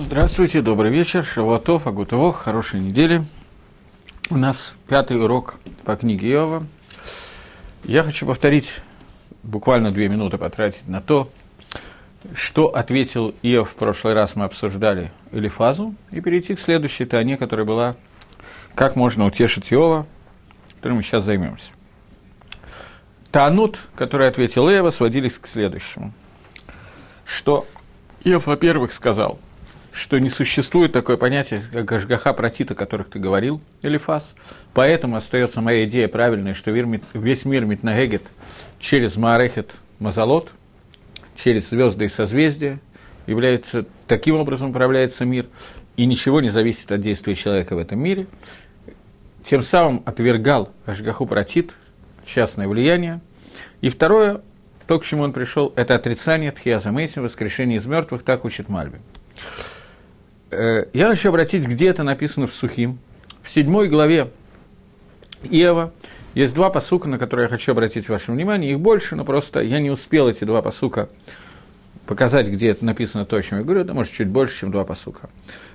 Здравствуйте, добрый вечер, Шавуатов, Агутовох, хорошей недели. У нас пятый урок по книге Иова. Я хочу повторить, буквально две минуты потратить на то, что ответил Иов в прошлый раз мы обсуждали Элифазу, и перейти к следующей Тане, которая была «Как можно утешить Иова», которым мы сейчас займемся. Таанут, который ответил Иова, сводились к следующему. Что Иов, во-первых, сказал, что не существует такое понятие, как Ашгаха Протита, о которых ты говорил, Элифаз. Поэтому остается моя идея правильная, что весь мир Митнагегет через Маарехет Мазалот, через звезды и созвездия, является, таким образом управляется мир, и ничего не зависит от действия человека в этом мире. Тем самым отвергал Ашгаху Протит, частное влияние. И второе, то, к чему он пришел, это отрицание Тхиаза Мейсим, воскрешение из мертвых, так учит Мальби. Э, я хочу обратить, где это написано в Сухим. В седьмой главе Иова есть два посука, на которые я хочу обратить ваше внимание. Их больше, но просто я не успел эти два посука показать, где это написано то, о чем я говорю, да, может, чуть больше, чем два посука.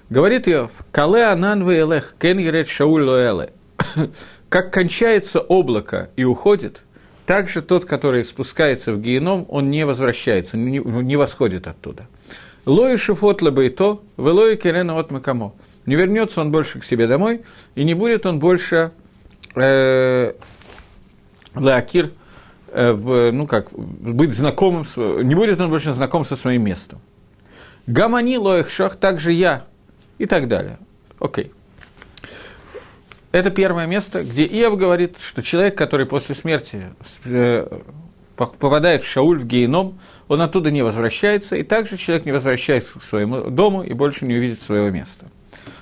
Говорит Иов, «Кале анан веэлех, кен герет шауль лоэле». Как кончается облако и уходит – также тот, который спускается в геном, он не возвращается, не восходит оттуда. Лои шуфот лабейто, велои керена от макамо. Не вернется он больше к себе домой, и не будет он больше э, лаакир, э, ну как, быть знакомым, не будет он больше знаком со своим местом. Гамани лоих шах, также я, и так далее. Окей. Okay. Это первое место, где Иов говорит, что человек, который после смерти э, попадает в Шауль, в геном, он оттуда не возвращается, и также человек не возвращается к своему дому и больше не увидит своего места.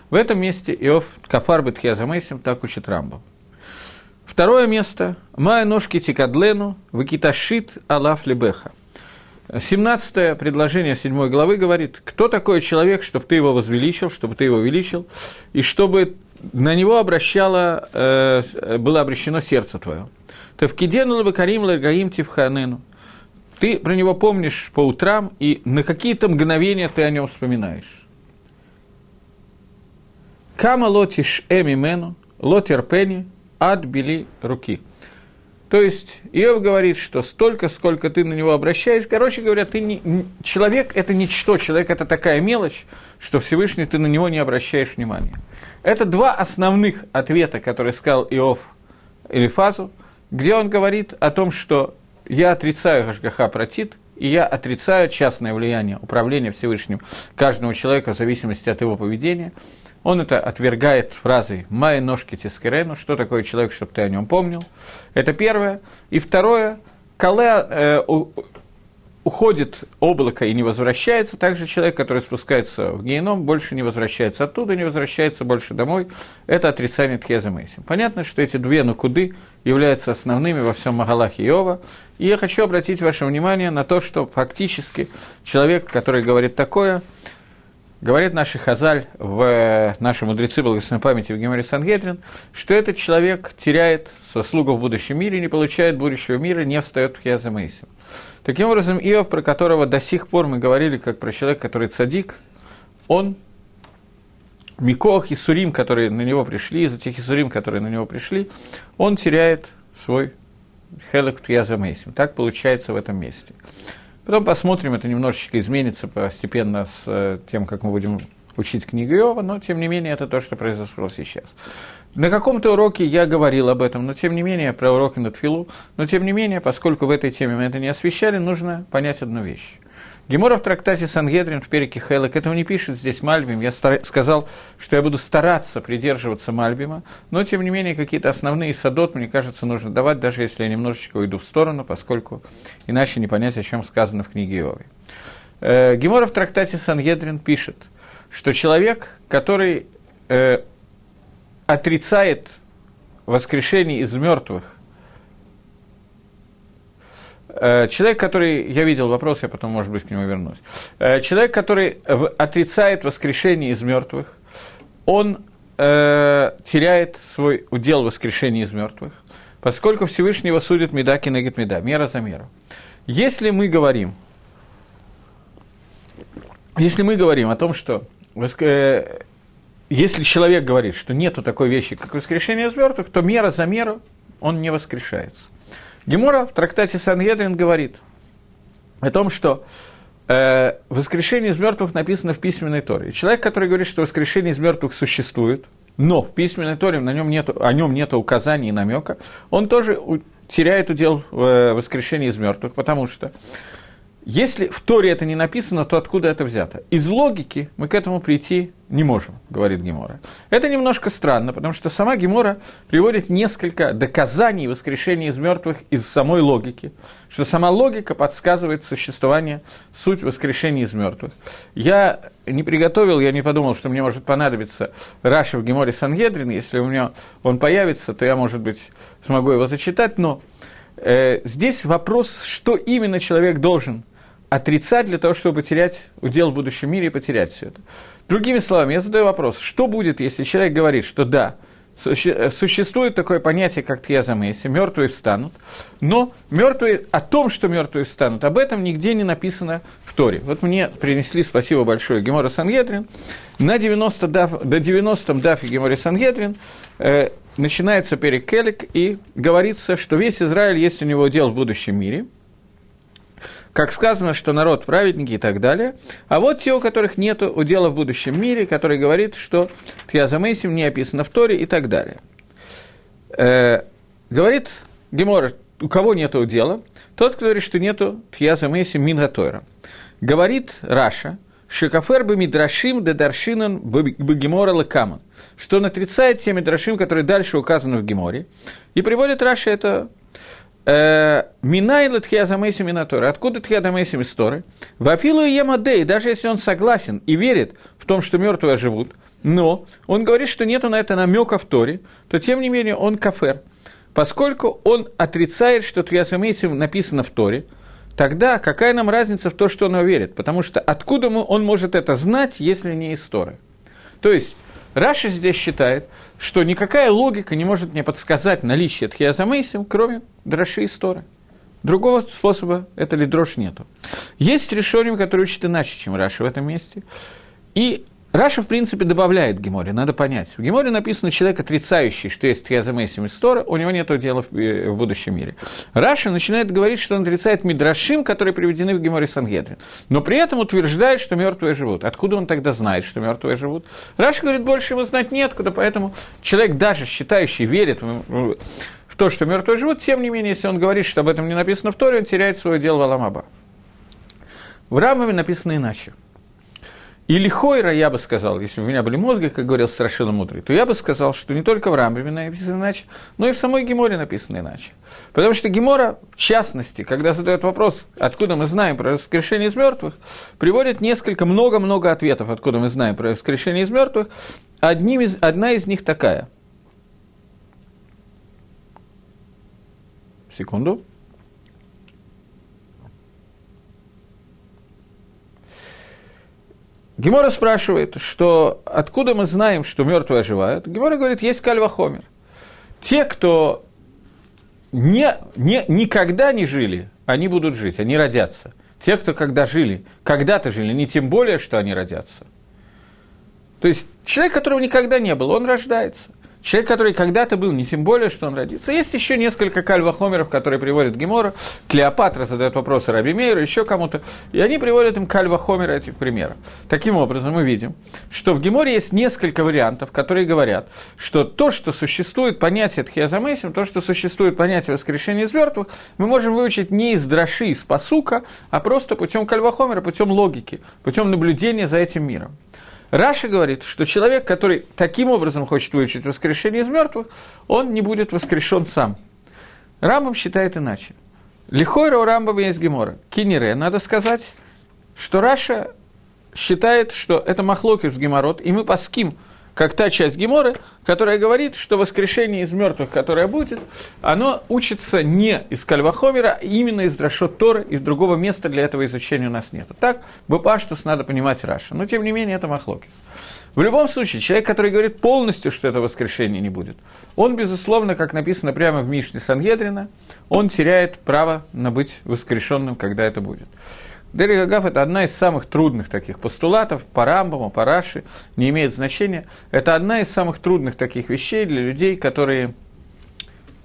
В этом месте Иов Кафар Бетхиазамейсим так учит Рамбам. Второе место – Майя ножки тикадлену, выкиташит алаф лебеха. 17 предложение 7 главы говорит, кто такой человек, чтобы ты его возвеличил, чтобы ты его увеличил, и чтобы на него обращало, э, было обращено сердце твое. Тавкидену лабакарим лагаим тивханену. Ты про него помнишь по утрам, и на какие-то мгновения ты о нем вспоминаешь. Кама лотиш эмимену, лотерпени, ад били руки – то есть Иов говорит, что столько, сколько ты на него обращаешь, короче говоря, ты не, человек – это ничто, человек – это такая мелочь, что Всевышний ты на него не обращаешь внимания. Это два основных ответа, которые сказал Иов Элифазу, где он говорит о том, что я отрицаю Гашгаха Протит, и я отрицаю частное влияние управления Всевышним каждого человека в зависимости от его поведения – он это отвергает фразой «Май ножки тискерену», что такое человек, чтобы ты о нем помнил. Это первое. И второе, Кале э, уходит облако и не возвращается, также человек, который спускается в геном, больше не возвращается оттуда, не возвращается больше домой. Это отрицание Тхеза Мейсим. Понятно, что эти две накуды являются основными во всем Магалахе Иова. И я хочу обратить ваше внимание на то, что фактически человек, который говорит такое, Говорит наши Хазаль, в э, нашей мудрецы благословенной памяти в Геморе Сангедрин, что этот человек теряет заслугу в будущем мире, не получает будущего мира, не встает в Мейсим. Таким образом, Иов, про которого до сих пор мы говорили, как про человека, который цадик, он Микох и Сурим, которые на него пришли, из этих Исурим, которые на него пришли, он теряет свой Хелек Тьяза Мейсим. Так получается в этом месте. Потом посмотрим, это немножечко изменится постепенно с э, тем, как мы будем учить книгу Иова, но тем не менее это то, что произошло сейчас. На каком-то уроке я говорил об этом, но тем не менее, про уроки на Тфилу, но тем не менее, поскольку в этой теме мы это не освещали, нужно понять одну вещь. Гемора в трактате Сангедрин в переке Хелек этого не пишет здесь Мальбим. Я стар... сказал, что я буду стараться придерживаться Мальбима, но, тем не менее, какие-то основные садот, мне кажется, нужно давать, даже если я немножечко уйду в сторону, поскольку иначе не понять, о чем сказано в книге Иовы. Э, Гемора в трактате Сангедрин пишет, что человек, который э, отрицает воскрешение из мертвых человек, который, я видел вопрос, я потом, может быть, к нему вернусь. Э, человек, который отрицает воскрешение из мертвых, он э, теряет свой удел воскрешения из мертвых, поскольку Всевышнего судит меда кинегет меда, мера за меру. Если мы говорим, если мы говорим о том, что э, если человек говорит, что нету такой вещи, как воскрешение из мертвых, то мера за меру он не воскрешается. Гемора в трактате Сангедрин говорит о том, что э, воскрешение из мертвых написано в письменной Торе. И человек, который говорит, что воскрешение из мертвых существует, но в письменной Торе на нем нету, о нем нет указаний и намека, он тоже теряет удел э, воскрешения из мертвых, потому что если в Торе это не написано, то откуда это взято? Из логики мы к этому прийти не можем, говорит Гемора. Это немножко странно, потому что сама Гемора приводит несколько доказаний воскрешения из мертвых из самой логики, что сама логика подсказывает существование, суть воскрешения из мертвых. Я не приготовил, я не подумал, что мне может понадобиться Раша в Геморе Сангедрин. Если у меня он появится, то я, может быть, смогу его зачитать, но э, здесь вопрос, что именно человек должен отрицать для того, чтобы потерять удел в будущем мире и потерять все это. Другими словами, я задаю вопрос, что будет, если человек говорит, что да, существует такое понятие, как Тьязамеси, мертвые встанут, но мертвые, о том, что мертвые встанут, об этом нигде не написано в Торе. Вот мне принесли, спасибо большое, Гемора Сангедрин, на 90 даф, до 90-м дафе Гемора Сангедрин э, начинается перекелик и говорится, что весь Израиль есть у него удел в будущем мире – как сказано, что народ праведники и так далее. А вот те, у которых нет удела в будущем мире, который говорит, что Тьязамейсим не описано в Торе и так далее. Э, говорит Гемор, у кого нет удела? Тот, кто говорит, что нету Тьязамейсим Мингатойра. Говорит Раша, Шикафер бы мидрашим де даршинан бы гемора лекаман, что он отрицает те מדרשים, которые дальше указаны в Геморе. И приводит Раши это Э, מניין לתחיית המתים מן התורה. Откуда תחיית המתים из Торы? ואפילו יהא מודה, даже если он согласен и верит в том, что мертвые живут, но он говорит, что нету на это намека в Торе, то тем не менее он כופר. Поскольку он отрицает, что תחיית המתים написано в Торе, тогда какая нам разница в то, что он верит? Потому что откуда он может это знать, если не из Торы? То есть, Раши здесь считает, что никакая логика не может мне подсказать наличие תחיית המתים, кроме драши из Торы. Другого способа это לדרוש нету. Есть ראשונים, который учит иначе, чем Раши в этом месте. И Раши, в принципе, добавляет Геморе, надо понять. В Геморе написано человек, отрицающий, что есть תחיית המתים из Торы, у него нет удела в, э, в будущем мире. Раши начинает говорить, что он отрицает מדרשים, которые приведены в Геморе Сангедрин, но при этом утверждает, что мертвые живут. Откуда он тогда знает, что мертвые живут? Раши говорит, больше ему знать неоткуда, поэтому человек, даже считающий, верит в, то, что мертвые живут, тем не менее, если он говорит, что об этом не написано в Торе, он теряет свой удел в עולם הבא. В Рамбаме написано иначе – לכאורה, я бы сказал, если у меня были мозги, как говорил Страшила Мудрый, то я бы сказал, что не только в Рамбаме написано иначе, но и в самой Геморе написано иначе. Потому что Гемора, в частности, когда задает вопрос, откуда мы знаем про воскрешение из мертвых, приводит несколько, много-много ответов, откуда мы знаем про воскрешение из мертвых. Одним из, одна из них такая. Секунду. Гемора спрашивает, что откуда мы знаем, что мертвые оживают. Гемора говорит, есть кальвахомер. Те, кто не, не, никогда не жили, они будут жить, они родятся. Те, кто когда жили, когда-то жили, не тем более, что они родятся. То есть человек, которого никогда не было, он рождается. Человек, который когда-то был, не тем более, что он родится. Есть еще несколько кальвахомеров, которые приводят Гемора. Клеопатра задает вопросы Раби Мейру, еще кому-то. И они приводят им кальвахомера этих примеров. Таким образом, мы видим, что в Геморе есть несколько вариантов, которые говорят, что то, что существует понятие Тхиазамесим, то, что существует понятие воскрешения из мертвых, мы можем выучить не из Драши, из Пасука, а просто путем кальвахомера, путем логики, путем наблюдения за этим миром. Раша говорит, что человек, который таким образом хочет выучить воскрешение из мертвых, он не будет воскрешен сам. Рамбам считает иначе. Лихойра у Рамбама есть гемора. Кинере, надо сказать, что Раши считает, что это מחלוקת в Геморот, и мы פוסקים – как та часть Геморы, которая говорит, что воскрешение из мертвых, которое будет, оно учится не из Кальвахомера, а именно из דרשות Торы, и другого места для этого изучения у нас нет. Так, בפשטות надо понимать Раши. Но, тем не менее, это מחלוקת. В любом случае, человек, который говорит полностью, что это воскрешение не будет, он, безусловно, как написано прямо в Мишне Сангедрина, он теряет право на быть воскрешенным, когда это будет. Дерек Агав – это одна из самых трудных таких постулатов по Рамбаму, по Раши, не имеет значения. Это одна из самых трудных таких вещей для людей, которые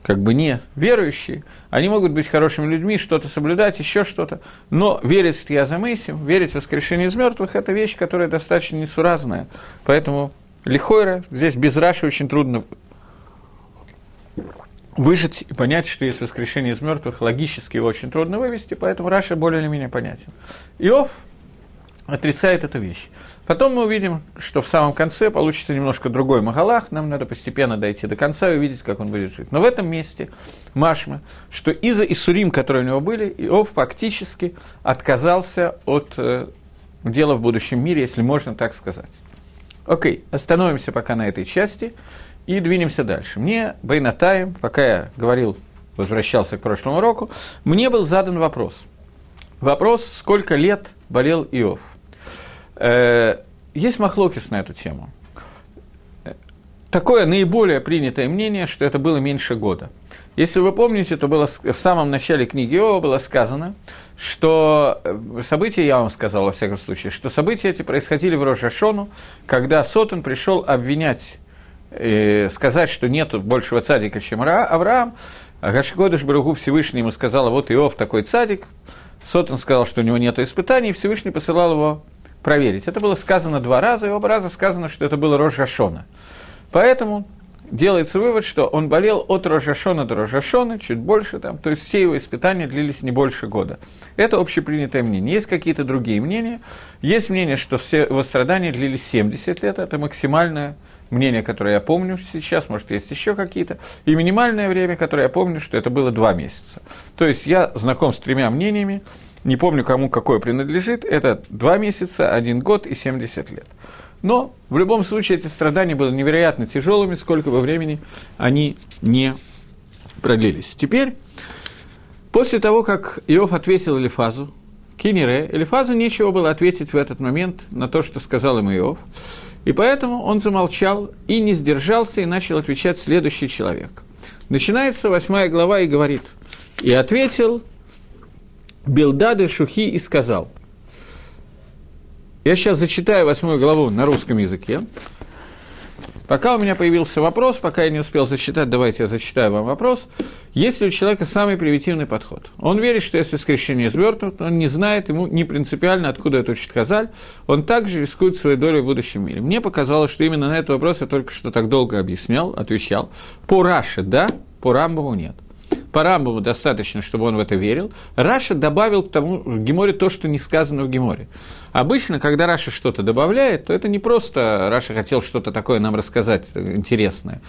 как бы не верующие, они могут быть хорошими людьми, что-то соблюдать, еще что-то, но верить в Тьязамейсим, верить в воскрешение из мертвых – это вещь, которая достаточно несуразная. Поэтому Лихойра, здесь без Раши очень трудно выжить и понять, что есть воскрешение из мертвых, логически его очень трудно вывести, поэтому Раша более или менее понятен. Иов отрицает эту вещь. Потом мы увидим, что в самом конце получится немножко другой Магалах, нам надо постепенно дойти до конца и увидеть, как он будет жить. Но в этом месте Машма, что из-за Исурим, которые у него были, Иов фактически отказался от э, дела в будущем мире, если можно так сказать. Окей, остановимся пока на этой части и двинемся дальше. Мне, Байнатаем, пока я говорил, возвращался к прошлому уроку, мне был задан вопрос. Вопрос, сколько лет болел Иов – Э, есть махлокис на эту тему. Такое наиболее принятое мнение, что это было меньше года. Если вы помните, то было в самом начале книги Иова было сказано, что э, события, я вам сказал во всяком случае, что события эти происходили в Рожашону, когда Сотон пришел обвинять, э, сказать, что нет большего цадика, чем Авраам, а Гашгодыш Баругу Всевышний ему сказал, вот Иов такой цадик, Сотон сказал, что у него нет испытаний, и Всевышний посылал его проверить. Это было сказано два раза, и оба раза сказано, что это было Рожашона. Поэтому делается вывод, что он болел от Рожашона до Рожашона, чуть больше там, то есть все его испытания длились не больше года. Это общепринятое мнение. Есть какие-то другие мнения. Есть мнение, что все его страдания длились 70 лет, это максимальное мнение, которое я помню сейчас, может, есть еще какие-то, и минимальное время, которое я помню, что это было два месяца. То есть я знаком с тремя мнениями, не помню, кому какое принадлежит, это два месяца, один год и 70 лет. Но в любом случае эти страдания были невероятно тяжелыми, сколько бы времени они не продлились. Теперь, после того, как Иов ответил Элифазу, Кинере, Элифазу нечего было ответить в этот момент на то, что сказал ему Иов, и поэтому он замолчал и не сдержался, и начал отвечать следующий человек. Начинается восьмая глава и говорит, «И ответил Билдады Шухи и сказал. Я сейчас зачитаю восьмую главу на русском языке. Пока у меня появился вопрос, пока я не успел зачитать, давайте я зачитаю вам вопрос. Есть ли у человека самый примитивный подход? Он верит, что если воскрешение мертвых, он не знает, ему не принципиально, откуда это учит חז"ל, он также рискует своей долей в будущем мире. Мне показалось, что именно на этот вопрос я только что так долго объяснял, отвечал. По Раши – да, по Рамбаму – нет по Рамбаму достаточно, чтобы он в это верил. Раши добавил к тому в Геморе то, что не сказано в Геморе. Обычно, когда Раши что-то добавляет, то это не просто Раши хотел что-то такое нам рассказать интересное,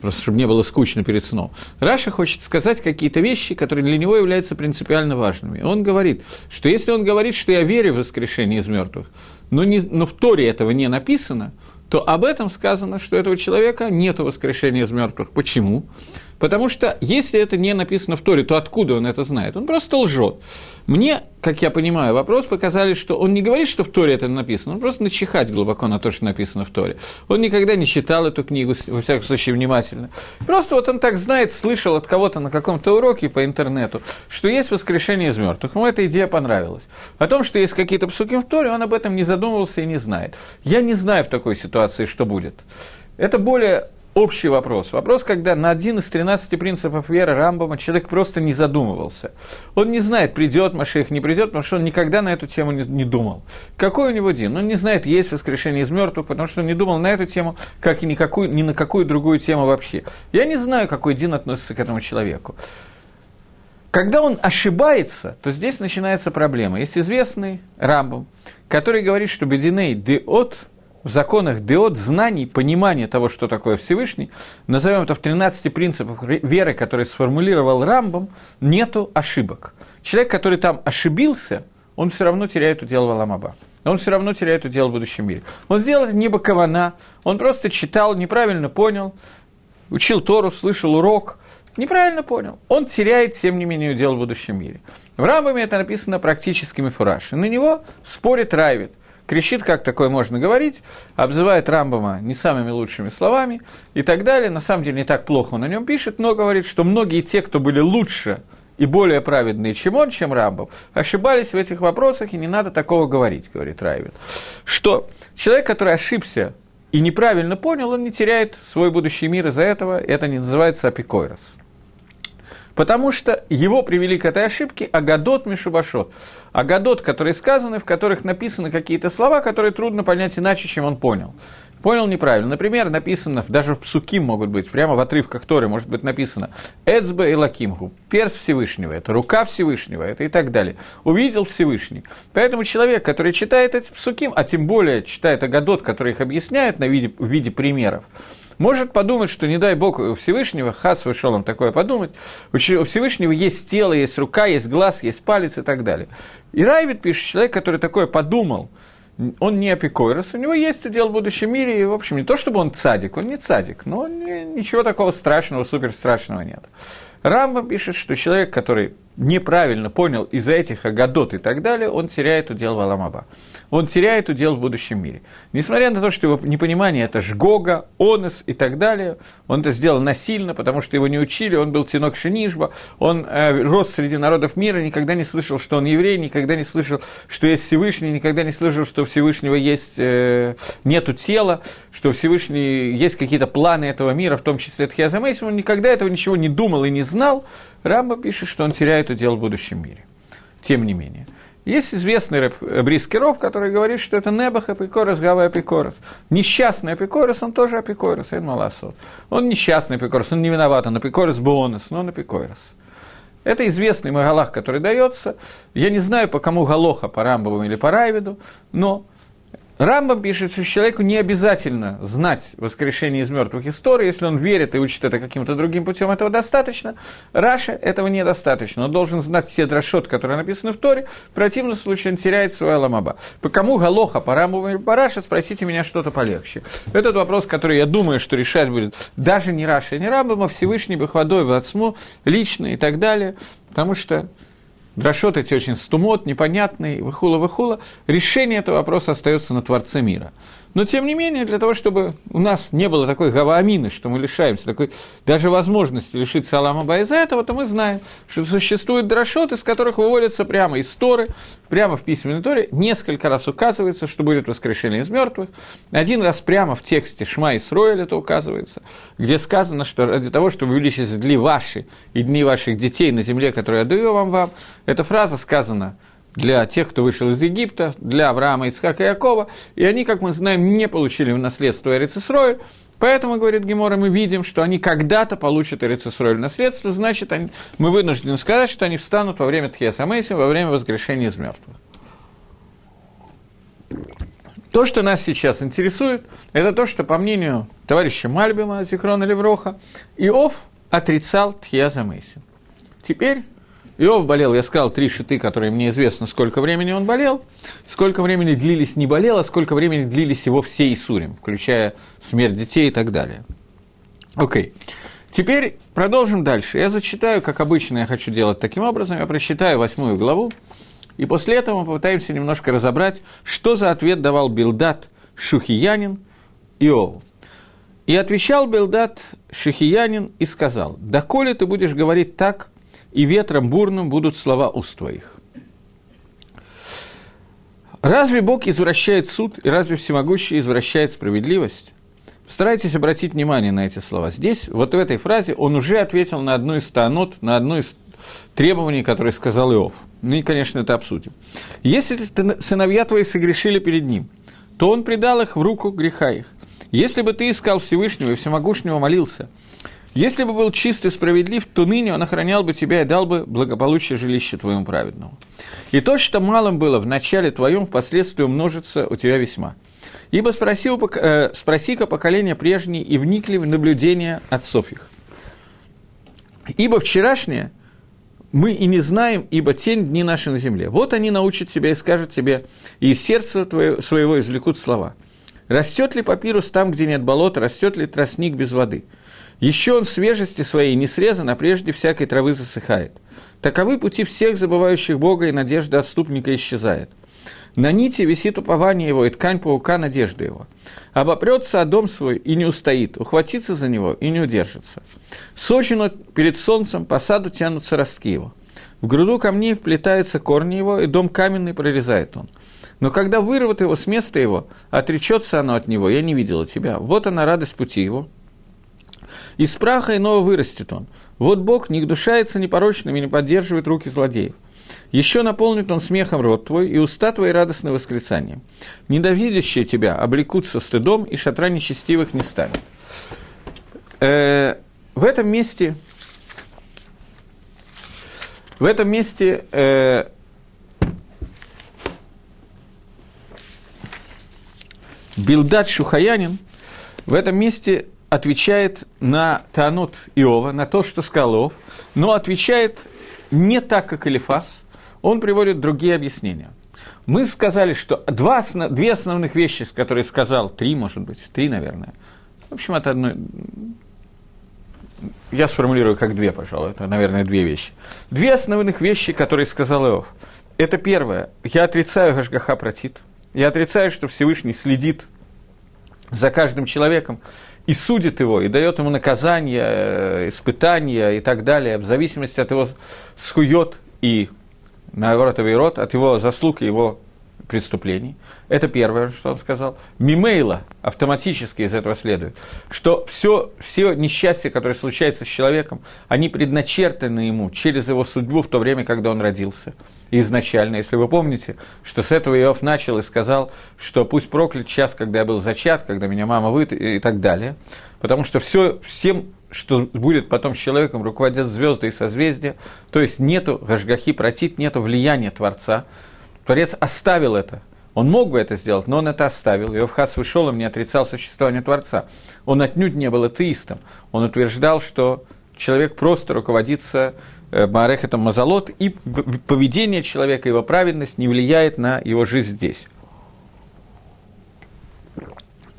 просто чтобы не было скучно перед сном. Раша хочет сказать какие-то вещи, которые для него являются принципиально важными. Он говорит, что если он говорит, что я верю в воскрешение из мертвых, но, не, но в Торе этого не написано, то об этом сказано, что этого человека нет воскрешения из мертвых. Почему? Потому что если это не написано в Торе, то откуда он это знает? Он просто лжет. Мне, как я понимаю, вопрос показали, что он не говорит, что в Торе это написано, он просто начихать глубоко на то, что написано в Торе. Он никогда не читал эту книгу, во всяком случае, внимательно. Просто вот он так знает, слышал от кого-то на каком-то уроке по интернету, что есть воскрешение из мертвых. Ему эта идея понравилась. О том, что есть какие-то псуки в Торе, он об этом не задумывался и не знает. Я не знаю в такой ситуации, что будет. Это более общий вопрос. Вопрос, когда на один из 13 принципов веры Рамбама человек просто не задумывался. Он не знает, придет Машех, не придет, потому что он никогда на эту тему не, не думал. Какой у него день? Он не знает, есть воскрешение из мертвых, потому что он не думал на эту тему, как и никакую, ни на какую другую тему вообще. Я не знаю, какой день относится к этому человеку. Когда он ошибается, то здесь начинается проблема. Есть известный Рамбам, который говорит, что Бединей Деот – в законах деот знаний, понимания того, что такое Всевышний, назовем это в 13 принципах веры, которые сформулировал Рамбом, нету ошибок. Человек, который там ошибился, он все равно теряет удел в Аламаба. Он все равно теряет удел в будущем мире. Он сделал это не бакована, он просто читал, неправильно понял, учил Тору, слышал урок, неправильно понял. Он теряет, тем не менее, удел в будущем мире. В Рамбаме это написано практическими фуражами. На него спорит Райвит кричит, как такое можно говорить, обзывает Рамбама не самыми лучшими словами и так далее. На самом деле не так плохо он о нем пишет, но говорит, что многие те, кто были лучше и более праведные, чем он, чем Рамбов, ошибались в этих вопросах, и не надо такого говорить, говорит Райвин. Что человек, который ошибся и неправильно понял, он не теряет свой будущий мир из-за этого, это не называется апикойрос. Потому что его привели к этой ошибке Агадот Мишубашот. Агадот, которые сказаны, в которых написаны какие-то слова, которые трудно понять иначе, чем он понял. Понял неправильно. Например, написано, даже в псуким могут быть, прямо в отрывках Торы может быть написано «Эцбе и лакимгу» – перст Всевышнего, это рука Всевышнего, это и так далее. Увидел Всевышний. Поэтому человек, который читает эти псуким, а тем более читает Агадот, который их объясняет на виде, в виде примеров, может подумать, что, не дай бог, у Всевышнего, хас вышел он такое подумать, у Всевышнего есть тело, есть рука, есть глаз, есть палец и так далее. И Райвит пишет, человек, который такое подумал, он не апикойрос, у него есть удел в будущем мире, и, в общем, не то, чтобы он цадик, он не цадик, но ничего такого страшного, супер страшного нет. Рамба пишет, что человек, который неправильно понял из-за этих агадот и так далее, он теряет удел в Аламаба. Он теряет удел в будущем мире. Несмотря на то, что его непонимание – это жгога, онос и так далее, он это сделал насильно, потому что его не учили, он был тинок Шинишба, он э, рос среди народов мира, никогда не слышал, что он еврей, никогда не слышал, что есть Всевышний, никогда не слышал, что у Всевышнего есть, э, нету тела, что у Всевышнего есть какие-то планы этого мира, в том числе Тхиазамейсим, он никогда этого ничего не думал и не знал, Рамба пишет, что он теряет удел в будущем мире. Тем не менее. Есть известный рэп, Брискеров, который говорит, что это Небах Апикорос, Гава Апикорос. Несчастный Апикорос, он тоже Апикорос, Эн Маласот. Он несчастный Апикорос, он не виноват, он Апикорос Бонус, но он Апикорос. Это известный Магалах, который дается. Я не знаю, по кому Галоха, по Рамбову или по Райвиду, но Рамбам пишет, что человеку не обязательно знать воскрешение из мертвых историй, если он верит и учит это каким-то другим путем, этого достаточно. Раши этого недостаточно. Он должен знать все דרשות, которые написаны в Торе, в противном случае он теряет свой עולם הבא. По кому הלכה, по Рамбаму или по Раши, спросите меня что-то полегче. Этот вопрос, который я думаю, что решать будет даже не Раши не Рамбам, а Всевышний בכבודו ובעצמו, лично и так далее, потому что דרשות эти очень סתומות, непонятный, וכולי וכולי. Решение этого вопроса остается на Творце мира. Но, тем не менее, для того, чтобы у нас не было такой הוה אמינא, что мы лишаемся такой даже возможности лишиться Алама из-за этого, то мы знаем, что существуют дрошот, из которых выводятся прямо из Торы, прямо в письменной Торе, несколько раз указывается, что будет воскрешение из мертвых. Один раз прямо в тексте Шма и Сроэль это указывается, где сказано, что ради того, чтобы увеличить дни ваши и дни ваших детей на земле, которую я даю вам, вам, эта фраза сказана – для тех, кто вышел из Египта, для Авраама, Ицхака и Якова, и они, как мы знаем, не получили в наследство Эрицесроль, Поэтому, говорит Гемора, мы видим, что они когда-то получат Эрицесроль наследство, значит, они, мы вынуждены сказать, что они встанут во время Тхиасамейси, во время воскрешения из мертвых. То, что нас сейчас интересует, это то, что, по мнению товарища Мальбима, Зикрона Левроха, Иов отрицал Тхиазамейси. Теперь Иов болел, я сказал, три шиты, которые мне известно, сколько времени он болел, сколько времени длились не болел, а сколько времени длились его все Исурим, включая смерть детей и так далее. Окей. Теперь продолжим дальше. Я зачитаю, как обычно я хочу делать таким образом, я прочитаю восьмую главу, и после этого мы попытаемся немножко разобрать, что за ответ давал Билдат Шухиянин Иову. И отвечал Билдат Шухиянин и сказал, «Доколе ты будешь говорить так, и ветром бурным будут слова уст твоих. Разве Бог извращает суд, и разве всемогущий извращает справедливость? Старайтесь обратить внимание на эти слова. Здесь, вот в этой фразе, он уже ответил на одну из таанот, на одну из требований, которые сказал Иов. Ну и, конечно, это обсудим. Если сыновья твои согрешили перед ним, то он предал их в руку греха их. Если бы ты искал Всевышнего и Всемогущего молился – если бы был чист и справедлив, то ныне он охранял бы тебя и дал бы благополучие жилища твоему праведному. И то, что малым было в начале твоем, впоследствии умножится у тебя весьма. Ибо спросил, э, спроси-ка поколение прежние и вникли в наблюдение отцов их. Ибо вчерашнее мы и не знаем, ибо тень дни наши на земле. Вот они научат тебя и скажут тебе, и из сердца твоего, своего извлекут слова. Растет ли папирус там, где нет болота, растет ли тростник без воды – еще он свежести своей не срезан, а прежде всякой травы засыхает. Таковы пути всех забывающих Бога, и надежда отступника исчезает. На нити висит упование его, и ткань паука – надежда его. Обопрется о дом свой и не устоит, ухватится за него и не удержится. Сочину перед солнцем по саду тянутся ростки его. В груду камней вплетаются корни его, и дом каменный прорезает он. Но когда вырвут его с места его, отречется оно от него, я не видела тебя. Вот она радость пути его. Из праха иного вырастет он. Вот Бог не гдушается непорочными и не поддерживает руки злодеев. Еще наполнит он смехом рот твой, и уста твои радостное восклицание. Ненавидящие тебя облекутся стыдом, и шатра нечестивых не станет. Э, в этом месте, в этом месте э, Билдат Шухаянин в этом месте отвечает на Таанот Иова, на то, что сказал Иов, но отвечает не так, как Элифас, он приводит другие объяснения. Мы сказали, что два, две основных вещи, которые сказал, три, может быть, три, наверное. В общем, это одно... Я сформулирую как две, пожалуй, это, наверное, две вещи. Две основных вещи, которые сказал Иов. Это первое. Я отрицаю Гашгаха Протит. Я отрицаю, что Всевышний следит за каждым человеком и судит его, и дает ему наказание, э, испытания и так далее, в зависимости от его схует и наоборот, Авейрот, от его заслуг и его преступлений. Это первое, что он сказал. Мимейла автоматически из этого следует, что все, все несчастья, которые случаются с человеком, они предначертаны ему через его судьбу в то время, когда он родился. Изначально, если вы помните, что с этого Иов начал и сказал, что пусть проклят час, когда я был зачат, когда меня мама вы и так далее. Потому что все, всем что будет потом с человеком, руководят звезды и созвездия, то есть нету гашгахи протит, нету влияния Творца. Творец оставил это. Он мог бы это сделать, но он это оставил. Иовхас вышел и не отрицал существование Творца. Он отнюдь не был атеистом. Он утверждал, что человек просто руководится э, Маарехетом Мазалот, и поведение человека, его праведность не влияет на его жизнь здесь.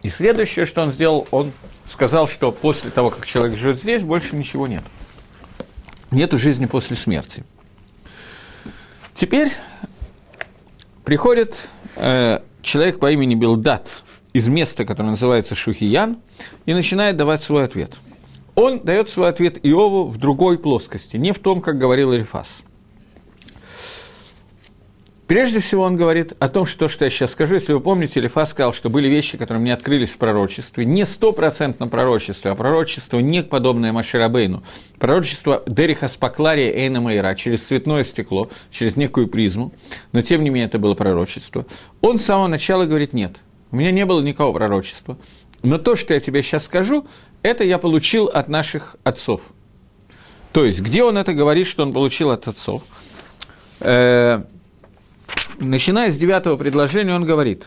И следующее, что он сделал, он сказал, что после того, как человек живет здесь, больше ничего нет. Нету жизни после смерти. Теперь приходит э, человек по имени Билдат из места, которое называется Шухиян, и начинает давать свой ответ. Он дает свой ответ Иову в другой плоскости, не в том, как говорил Элифас – Прежде всего он говорит о том, что, что я сейчас скажу. Если вы помните, Лифа сказал, что были вещи, которые мне открылись в пророчестве. Не стопроцентном пророчестве, а пророчество не подобное Маширабейну. Пророчество Дериха Спаклария Эйна Мейра через цветное стекло, через некую призму. Но, тем не менее, это было пророчество. Он с самого начала говорит, нет, у меня не было никакого пророчества. Но то, что я тебе сейчас скажу, это я получил от наших отцов. То есть, где он это говорит, что он получил от отцов? Начиная с девятого предложения, он говорит,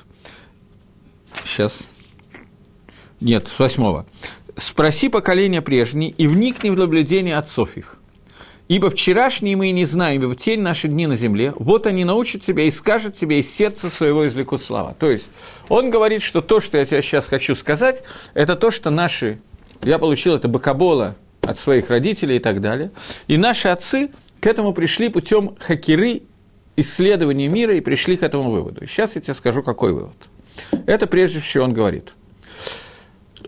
сейчас, нет, с восьмого, «Спроси поколение прежние и вникни в наблюдение отцов их. Ибо вчерашние мы и не знаем, ибо тень наши дни на земле, вот они научат тебя и скажут тебе из сердца своего извлекут слова». То есть, он говорит, что то, что я тебе сейчас хочу сказать, это то, что наши, я получил это бакабола от своих родителей и так далее, и наши отцы к этому пришли путем хакеры исследования мира и пришли к этому выводу. Сейчас я тебе скажу, какой вывод. Это прежде всего он говорит.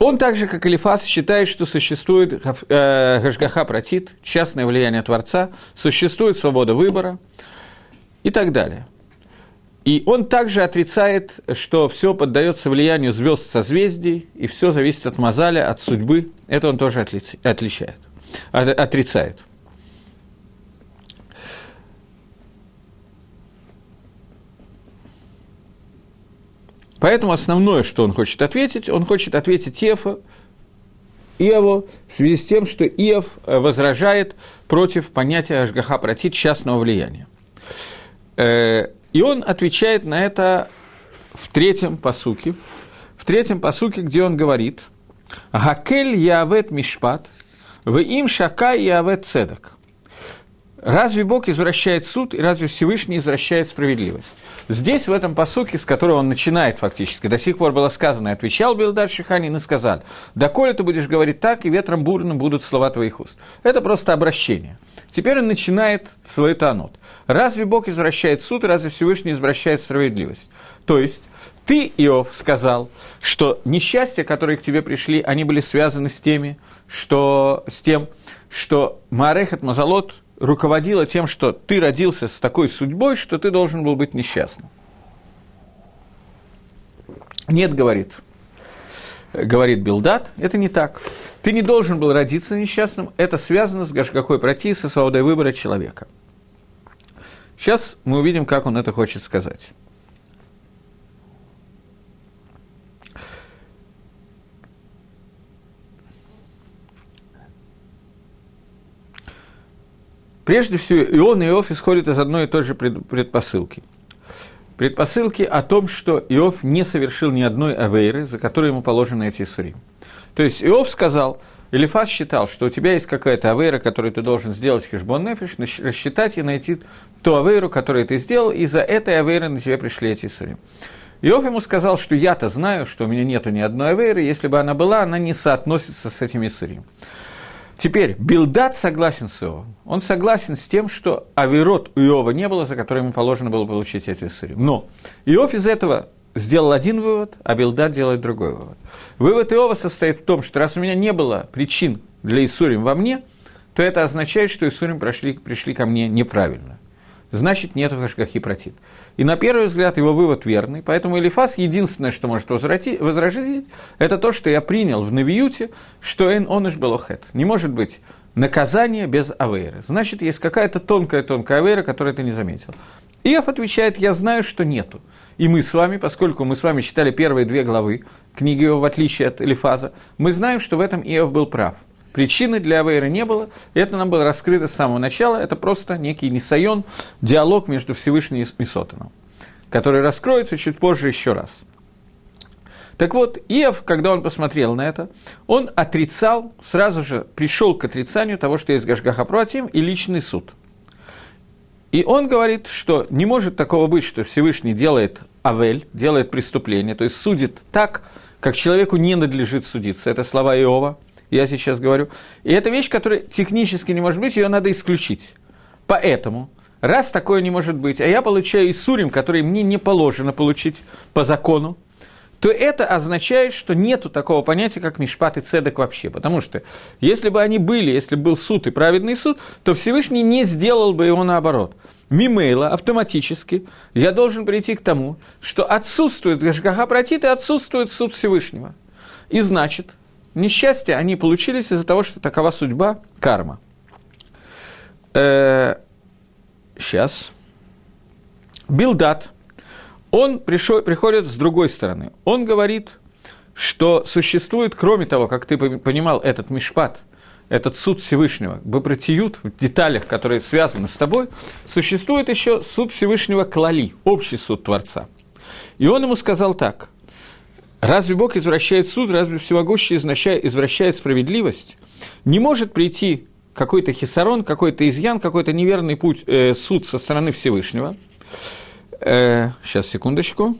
Он так же, как Элифас, считает, что существует э, Гашгаха Протит, частное влияние Творца, существует свобода выбора и так далее. И он также отрицает, что все поддается влиянию звезд созвездий, и все зависит от мозаля, от судьбы. Это он тоже отличает, отрицает. Поэтому основное, что он хочет ответить, он хочет ответить Иофа, Иову в связи с тем, что Иов э, возражает против понятия Ашгаха протит частного влияния. Э, и он отвечает на это в третьем посуке, в третьем посуке, где он говорит «Гакель явет мишпат, в им шака явет цедок». Разве Бог извращает суд, и разве Всевышний извращает справедливость? Здесь, в этом посуке, с которого он начинает фактически, до сих пор было сказано, и отвечал Билдар Шиханин и сказал, «Доколе ты будешь говорить так, и ветром бурным будут слова твоих уст». Это просто обращение. Теперь он начинает свой танут. Разве Бог извращает суд, разве Всевышний извращает справедливость? То есть, ты, Иов, сказал, что несчастья, которые к тебе пришли, они были связаны с теми, что, с тем, что Маарехат Мазалот – руководила тем, что ты родился с такой судьбой, что ты должен был быть несчастным. Нет, говорит, говорит Билдат, это не так. Ты не должен был родиться несчастным, это связано с Гашгахой Прати, со свободой выбора человека. Сейчас мы увидим, как он это хочет сказать. Прежде всего, Ион и Иов исходят из одной и той же предпосылки. Предпосылки о том, что Иов не совершил ни одной авейры, за которую ему положено эти сурим. То есть Иов сказал, Элифас считал, что у тебя есть какая-то авейра, которую ты должен сделать хешбон нефиш, рассчитать и найти ту авейру, которую ты сделал, и за этой авейрой на тебя пришли эти сурим. Иов ему сказал, что я-то знаю, что у меня нету ни одной авейры, если бы она была, она не соотносится с этими сурим. Теперь, Билдат согласен с Иовом. Он согласен с тем, что Аверот у Иова не было, за который ему положено было получить эти сыры. Но Иов из этого сделал один вывод, а Билдат делает другой вывод. Вывод Иова состоит в том, что раз у меня не было причин для Исурим во мне, то это означает, что Исурим пришли, пришли ко мне неправильно значит нет Хашгахи протит. И на первый взгляд его вывод верный, поэтому Элифас единственное, что может возразить, это то, что я принял в Навиюте, что он иш белохет. Не может быть наказание без авейры. Значит, есть какая-то тонкая-тонкая авейра, которую ты не заметил. Иов отвечает, я знаю, что нету. И мы с вами, поскольку мы с вами читали первые две главы книги Иова, в отличие от Элифаза, мы знаем, что в этом Иов был прав – Причины для Авейра не было, это нам было раскрыто с самого начала. Это просто некий несайон, диалог между Всевышним и Сотаном, который раскроется чуть позже еще раз. Так вот, Иов, когда он посмотрел на это, он отрицал, сразу же пришел к отрицанию того, что есть Гашгаха Протим и личный суд. И он говорит, что не может такого быть, что Всевышний делает Авель, делает преступление, то есть судит так, как человеку не надлежит судиться. Это слова Иова – я сейчас говорю. И это вещь, которая технически не может быть, ее надо исключить. Поэтому, раз такое не может быть, а я получаю Исурим, который мне не положено получить по закону, то это означает, что нету такого понятия, как Мишпат и Цедек вообще. Потому что если бы они были, если бы был суд и праведный суд, то Всевышний не сделал бы его наоборот. Мимейла автоматически я должен прийти к тому, что отсутствует Гашгаха Протит и отсутствует суд Всевышнего. И значит, несчастья, они получились из-за того, что такова судьба, карма. Э, сейчас. Билдат, он пришел, приходит с другой стороны. Он говорит, что существует, кроме того, как ты понимал, этот мишпат, этот суд Всевышнего, Бабратиют, в деталях, которые связаны с тобой, существует еще суд Всевышнего Клали, общий суд Творца. И он ему сказал так, Разве Бог извращает суд, разве всемогущий извращает справедливость? Не может прийти какой-то хисарон, какой-то изъян, какой-то неверный путь, э, суд со стороны Всевышнего. Э, сейчас, секундочку.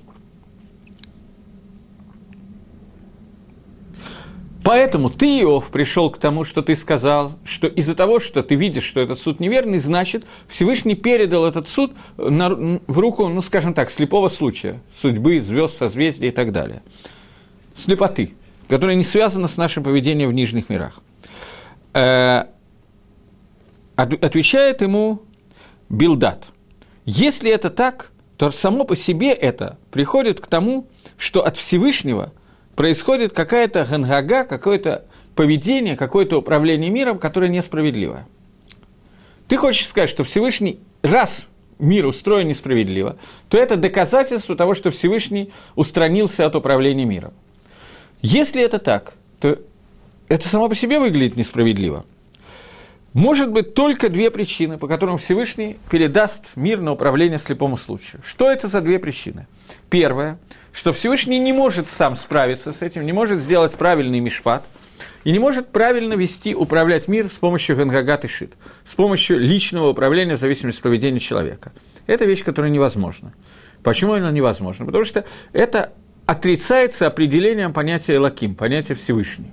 Поэтому ты, Иов, пришел к тому, что ты сказал, что из-за того, что ты видишь, что этот суд неверный, значит, Всевышний передал этот суд на, в руку, ну, скажем так, слепого случая, судьбы, звезд, созвездий и так далее слепоты, которая не связана с нашим поведением в нижних мирах. Э, отвечает ему Билдат. Если это так, то само по себе это приходит к тому, что от Всевышнего происходит какая-то гангага, какое-то поведение, какое-то управление миром, которое несправедливо. Ты хочешь сказать, что Всевышний, раз мир устроен несправедливо, то это доказательство того, что Всевышний устранился от управления миром. Если это так, то это само по себе выглядит несправедливо. Может быть только две причины, по которым Всевышний передаст мир на управление слепому случаю. Что это за две причины? Первое, что Всевышний не может сам справиться с этим, не может сделать правильный мишпат, и не может правильно вести, управлять мир с помощью Гангагат и Шит, с помощью личного управления в зависимости от поведения человека. Это вещь, которая невозможна. Почему она невозможна? Потому что это отрицается определением понятия Элаким, понятия Всевышний.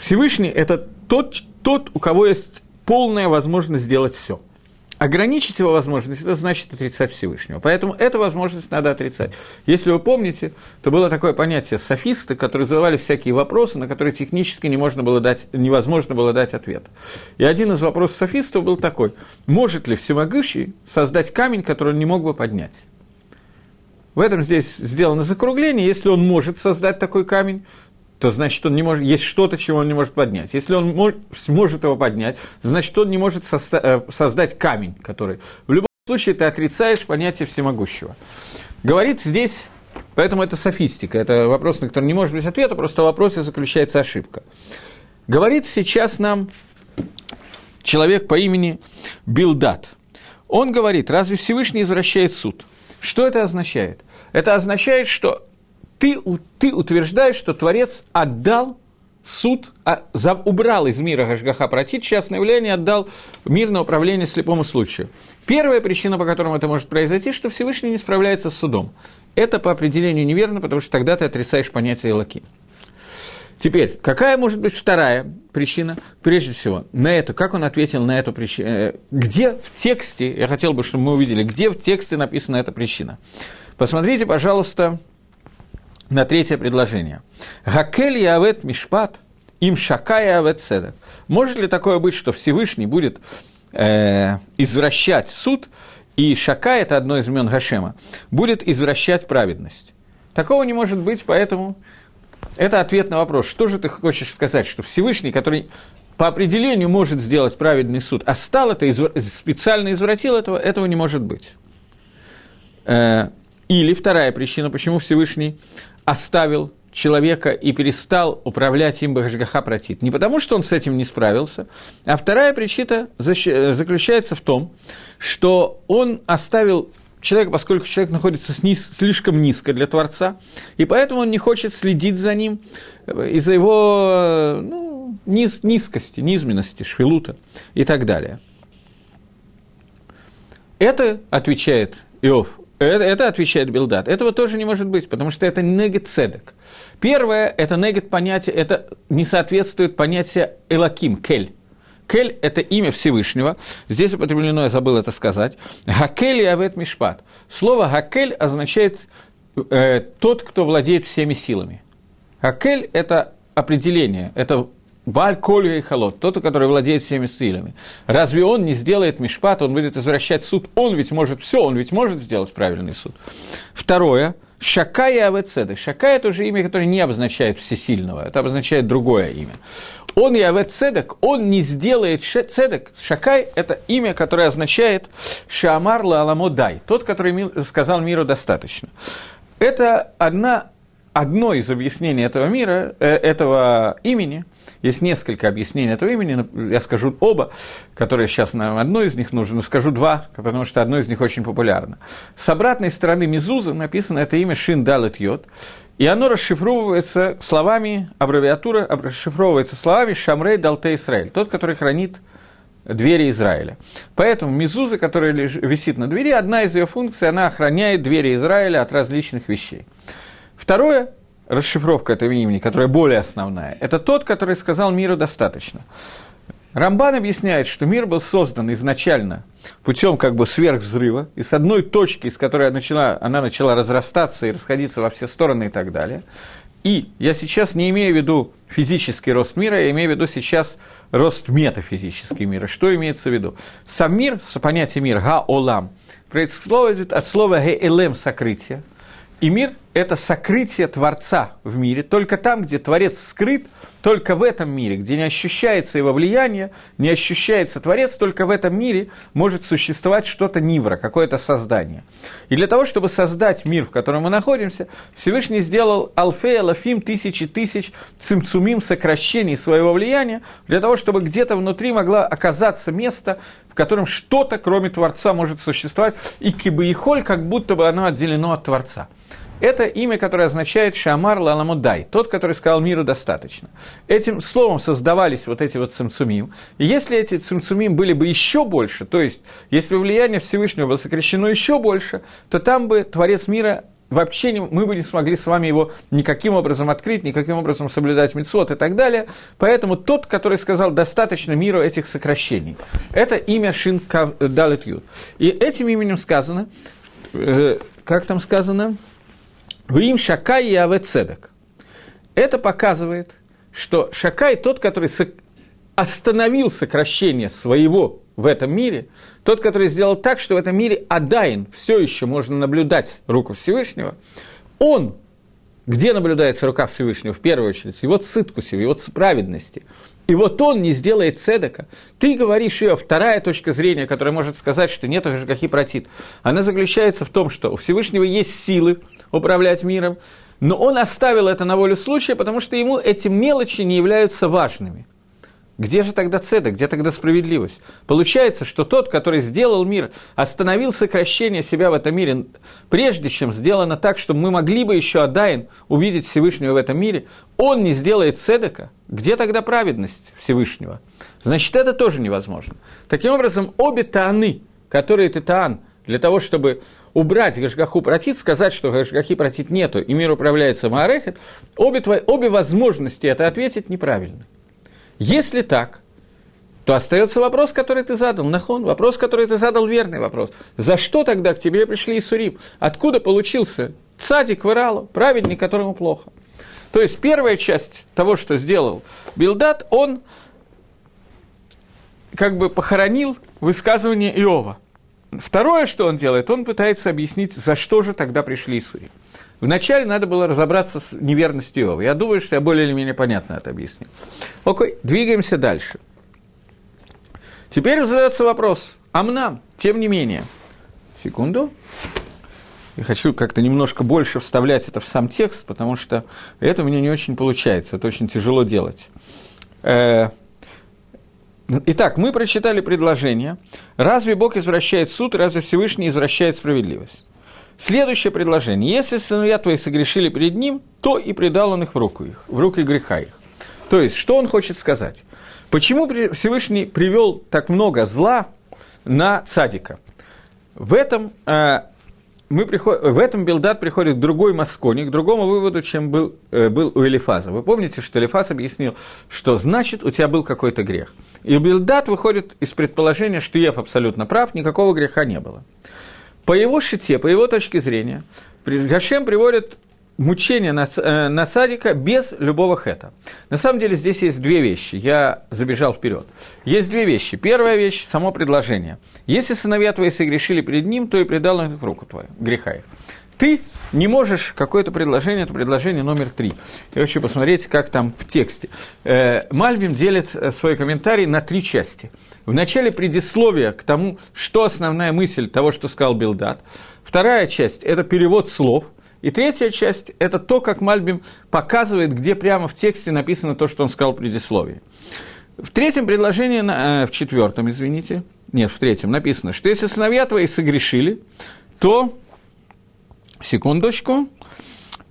Всевышний – это тот, тот, у кого есть полная возможность сделать все. ограничить его возможность, это значит отрицать Всевышнего. Поэтому эту возможность надо отрицать. Если вы помните, то было такое понятие софисты, которые задавали всякие вопросы, на которые технически не можно было дать, невозможно было дать ответ. И один из вопросов софистов был такой, может ли всемогущий создать камень, который он не мог бы поднять? В этом здесь сделано закругление. Если он может создать такой камень, то значит, он не может, есть что-то, чего он не может поднять. Если он мож, сможет его поднять, значит, он не может э, создать камень, который... В любом случае, ты отрицаешь понятие всемогущего. Говорит здесь, поэтому это софистика, это вопрос, на который не может быть ответа, просто в вопросе заключается ошибка. Говорит сейчас нам человек по имени Билдат. Он говорит, разве Всевышний извращает суд? Что это означает? Это означает, что ты, ты утверждаешь, что Творец отдал суд, а, за, убрал из мира Гашгаха Протит, частное явление отдал мир на управление слепому случаю. Первая причина, по которой это может произойти, что Всевышний не справляется с судом. Это по определению неверно, потому что тогда ты отрицаешь понятие лаки. Теперь, какая может быть вторая причина? Прежде всего, на это, как он ответил на эту причину? Э, где в тексте, я хотел бы, чтобы мы увидели, где в тексте написана эта причина? Посмотрите, пожалуйста, на третье предложение. Гакель явет мишпат, им шакая авет седек. Может ли такое быть, что Всевышний будет э, извращать суд, и шака, это одно из имен Гашема, будет извращать праведность? Такого не может быть, поэтому это ответ на вопрос, что же ты хочешь сказать, что Всевышний, который по определению может сделать праведный суд, а стал это, специально извратил этого, этого не может быть. Э, или вторая причина, почему Всевышний оставил человека и перестал управлять им Бахашгаха Протит. Не потому, что он с этим не справился, а вторая причина заключается в том, что он оставил человека, поскольку человек находится сниз, слишком низко для Творца, и поэтому он не хочет следить за ним из-за его ну, низ, низкости, низменности, швелута и так далее. Это, отвечает Иов, это, это отвечает Билдат. Этого тоже не может быть, потому что это негет цедек. Первое, это негет понятие, это не соответствует понятию элаким, кель. Кель – это имя Всевышнего. Здесь употреблено, я забыл это сказать. Гакель и авет мишпат. Слово гакель означает э, тот, кто владеет всеми силами. Гакель – это определение, это Баль Коль и Халот, тот, который владеет всеми силами. Разве он не сделает мишпат, он будет извращать суд? Он ведь может все, он ведь может сделать правильный суд. Второе, Шака и Авецедек. Шака – это уже имя, которое не обозначает всесильного, это обозначает другое имя. Он и Авецедек, он не сделает цедек. Шакай – это имя, которое означает Шамар Лаламодай, тот, который сказал миру достаточно. Это одна, одно из объяснений этого мира, э, этого имени – есть несколько объяснений этого имени, я скажу оба, которые сейчас нам одно из них нужно, но скажу два, потому что одно из них очень популярно. С обратной стороны Мизуза написано это имя Шин Далет Йод, и оно расшифровывается словами, аббревиатура расшифровывается словами Шамрей Далте Израиль, тот, который хранит двери Израиля. Поэтому мизуза, которая висит на двери, одна из ее функций, она охраняет двери Израиля от различных вещей. Второе, расшифровка этого имени, которая более основная, это тот, который сказал миру достаточно. Рамбан объясняет, что мир был создан изначально путем как бы сверхвзрыва, и с одной точки, из которой начала, она начала разрастаться и расходиться во все стороны и так далее. И я сейчас не имею в виду физический рост мира, я имею в виду сейчас рост метафизический мира. Что имеется в виду? Сам мир, понятие мир, га-олам, происходит от слова ге-элем – сокрытие – и мир – это сокрытие Творца в мире. Только там, где Творец скрыт, только в этом мире, где не ощущается его влияние, не ощущается Творец, только в этом мире может существовать что-то нивра, какое-то создание. И для того, чтобы создать мир, в котором мы находимся, Всевышний сделал алфея, лафим, тысячи тысяч цимцумим сокращений своего влияния, для того, чтобы где-то внутри могло оказаться место, в котором что-то, кроме Творца, может существовать, и кибаихоль, как будто бы оно отделено от Творца. Это имя, которое означает Шамар Лаламудай, тот, который сказал миру достаточно. Этим словом создавались вот эти вот цимцумим. И если эти цимцумим были бы еще больше, то есть если влияние Всевышнего было сокращено еще больше, то там бы Творец мира вообще не, мы бы не смогли с вами его никаким образом открыть, никаким образом соблюдать мецвод и так далее. Поэтому тот, который сказал, достаточно миру этих сокращений. Это имя Шин Далет Юд. И этим именем сказано, э, как там сказано, Вим Шакай и Аве. Это показывает, что Шакай тот, который остановил сокращение своего в этом мире, тот, который сделал так, что в этом мире Адайн все еще можно наблюдать руку Всевышнего, он, где наблюдается рука Всевышнего, в первую очередь, его циткусе, его праведности. И вот он не сделает цедека. Ты говоришь ее, вторая точка зрения, которая может сказать, что нет Гашгахи протит, она заключается в том, что у Всевышнего есть силы управлять миром, но он оставил это на волю случая, потому что ему эти мелочи не являются важными – где же тогда цеда, где тогда справедливость? Получается, что тот, который сделал мир, остановил сокращение себя в этом мире, прежде чем сделано так, чтобы мы могли бы еще Адайн увидеть Всевышнего в этом мире, он не сделает цедека, где тогда праведность Всевышнего? Значит, это тоже невозможно. Таким образом, обе тааны, которые ты таан, для того, чтобы убрать Гашгаху протит, сказать, что Гашгахи протит нету, и мир управляется Маарехет, обе, твои, обе возможности это ответить неправильно. Если так, то остается вопрос, который ты задал, нахон, вопрос, который ты задал, верный вопрос. За что тогда к тебе пришли Исурим? Откуда получился цадик в праведник, которому плохо? То есть первая часть того, что сделал Билдат, он как бы похоронил высказывание Иова. Второе, что он делает, он пытается объяснить, за что же тогда пришли Исурим. Вначале надо было разобраться с неверностью Иова. Я думаю, что я более или менее понятно это объяснил. Окей, двигаемся дальше. Теперь задается вопрос, Амнам, тем не менее. Секунду. Я хочу как-то немножко больше вставлять это в сам текст, потому что это у меня не очень получается, это очень тяжело делать. Итак, мы прочитали предложение. Разве Бог извращает суд, разве Всевышний извращает справедливость? Следующее предложение. Если сыновья твои согрешили перед ним, то и предал он их в руку их, в руки греха их. То есть, что он хочет сказать? Почему Всевышний привел так много зла на цадика? В этом, э, мы приход... в этом Билдат приходит к другой Масконе, к другому выводу, чем был, э, был у Элифаза. Вы помните, что Элифаз объяснил, что значит у тебя был какой-то грех. И Билдат выходит из предположения, что Ев абсолютно прав, никакого греха не было. По его шите, по его точке зрения, Гашем приводит мучение на, э, без любого хета. На самом деле здесь есть две вещи. Я забежал вперед. Есть две вещи. Первая вещь – само предложение. Если сыновья твои согрешили перед ним, то и предал он их в руку твою, греха их. Ты не можешь какое-то предложение, это предложение номер три. Я хочу посмотреть, как там в тексте. Э, Мальбим делит э, свой комментарий на три части – в начале предисловия к тому, что основная мысль того, что сказал Билдат. Вторая часть – это перевод слов. И третья часть – это то, как Мальбим показывает, где прямо в тексте написано то, что он сказал в предисловии. В третьем предложении, э, в четвертом, извините, нет, в третьем написано, что если сыновья твои согрешили, то, секундочку,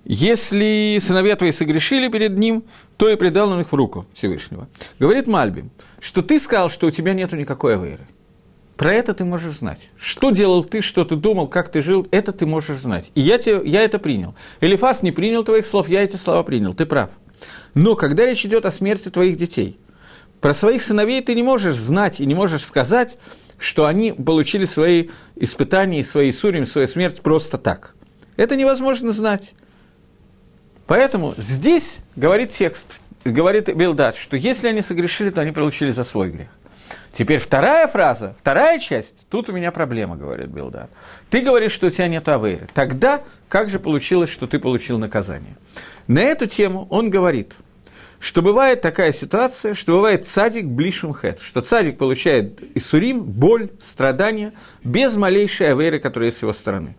если сыновья твои согрешили перед ним, то и предал он их в руку Всевышнего. Говорит Мальбим, что ты сказал, что у тебя нет никакой авейры. Про это ты можешь знать. Что делал ты, что ты думал, как ты жил, это ты можешь знать. И я, тебе, я это принял. Элифас не принял твоих слов, я эти слова принял, ты прав. Но когда речь идет о смерти твоих детей, про своих сыновей ты не можешь знать и не можешь сказать, что они получили свои испытания, свои сурим, свою смерть просто так. Это невозможно знать. Поэтому здесь говорит текст, говорит Билдат, что если они согрешили, то они получили за свой грех. Теперь вторая фраза, вторая часть, тут у меня проблема, говорит Билдат. Ты говоришь, что у тебя нет авейры. Тогда как же получилось, что ты получил наказание? На эту тему он говорит, что бывает такая ситуация, что бывает цадик блишум хэт, что цадик получает иссурим, боль, страдания, без малейшей аверы, которая с его стороны.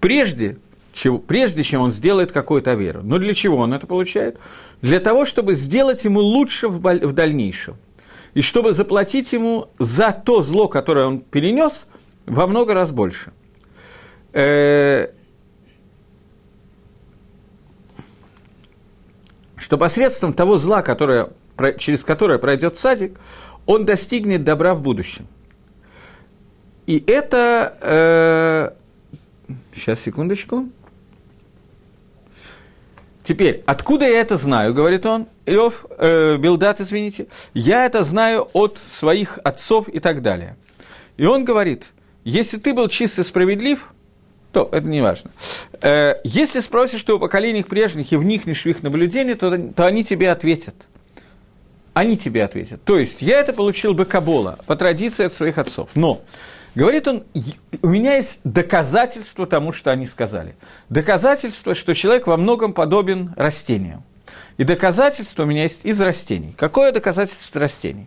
Прежде чего, прежде чем он сделает какую-то веру. Но для чего он это получает? Для того, чтобы сделать ему лучше в, в дальнейшем. И чтобы заплатить ему за то зло, которое он перенес, во много раз больше. Э, что посредством того зла, которое, через которое пройдет садик, он достигнет добра в будущем. И это... Э, сейчас, секундочку. Теперь, откуда я это знаю, говорит он, Иов, э, Билдат, извините, я это знаю от своих отцов и так далее. И он говорит, если ты был чисто справедлив, то это не важно. Э, если спросишь, что у поколений прежних и в их наблюдение, то, то они тебе ответят. Они тебе ответят. То есть, я это получил бы Кабола, по традиции от своих отцов. Но, говорит он, у меня есть доказательство тому, что они сказали. Доказательство, что человек во многом подобен растениям. И доказательство у меня есть из растений. Какое доказательство растений?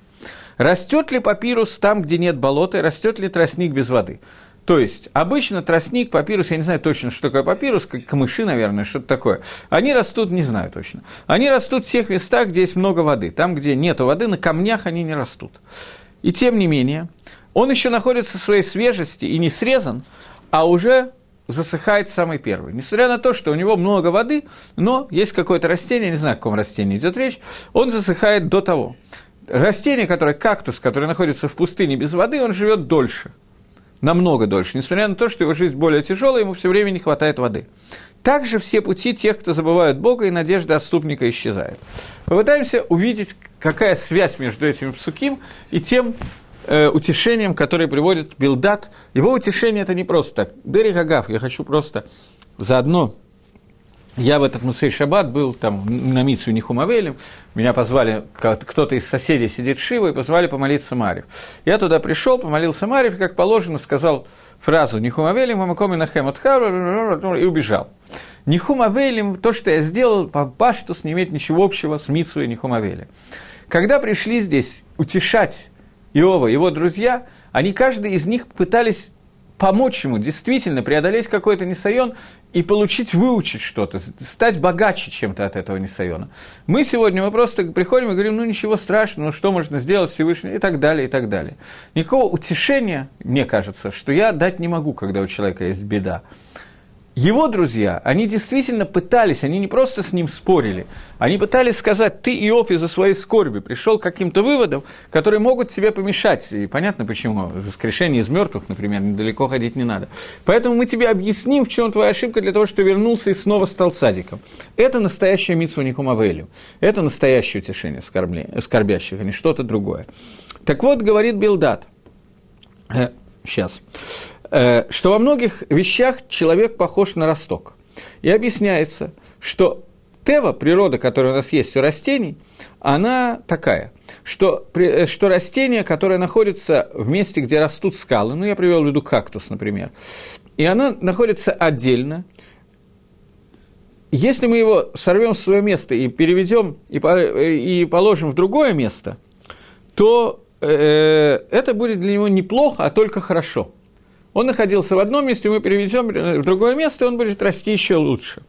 Растет ли папирус там, где нет болота, растет ли тростник без воды? То есть, обычно тростник, папирус, я не знаю точно, что такое папирус, как камыши, наверное, что-то такое. Они растут, не знаю точно. Они растут в тех местах, где есть много воды. Там, где нет воды, на камнях они не растут. И тем не менее, он еще находится в своей свежести и не срезан, а уже засыхает самый первый. Несмотря на то, что у него много воды, но есть какое-то растение, не знаю, о каком растении идет речь, он засыхает до того. Растение, которое кактус, который находится в пустыне без воды, он живет дольше – намного дольше, несмотря на то, что его жизнь более тяжелая, ему все время не хватает воды. Также все пути тех, кто забывают Бога, и надежда отступника исчезает. Попытаемся увидеть, какая связь между этим псуким и тем э, утешением, которое приводит Билдат. Его утешение – это не просто так. Дери Гагав, я хочу просто заодно я в этот Мусей Шаббат был там на Митсу Нихумавелем, меня позвали, кто-то из соседей сидит Шива, и позвали помолиться Марив. Я туда пришел, помолился Марив, как положено, сказал фразу Нихумавелем, Мамакоми Нахем и убежал. Нихумавелем, то, что я сделал, по Паштус не имеет ничего общего с Митсу и Нихумавелем. Когда пришли здесь утешать Иова, его друзья, они, каждый из них пытались помочь ему действительно преодолеть какой-то несайон и получить, выучить что-то, стать богаче чем-то от этого несайона. Мы сегодня, мы просто приходим и говорим, ну ничего страшного, ну что можно сделать Всевышний, и так далее, и так далее. Никакого утешения, мне кажется, что я дать не могу, когда у человека есть беда его друзья, они действительно пытались, они не просто с ним спорили, они пытались сказать, ты, Иов, из-за своей скорби пришел к каким-то выводам, которые могут тебе помешать. И понятно почему. Воскрешение из мертвых, например, недалеко ходить не надо. Поэтому мы тебе объясним, в чем твоя ошибка, для того, чтобы вернулся и снова стал цадиком. Это настоящая митсва Никумавелю. Это настоящее утешение скорбящих, а не что-то другое. Так вот, говорит Билдат, сейчас, Э, что во многих вещах человек похож на росток. И объясняется, что Тева, природа, которая у нас есть у растений, она такая, что, э, что растение, которое находится в месте, где растут скалы, ну, я привел в виду кактус, например, и она находится отдельно, если мы его сорвем в свое место и переведем и, э, и положим в другое место, то э, это будет для него неплохо, а только хорошо – он находился в одном месте, мы переведем в другое место, и он будет расти еще лучше.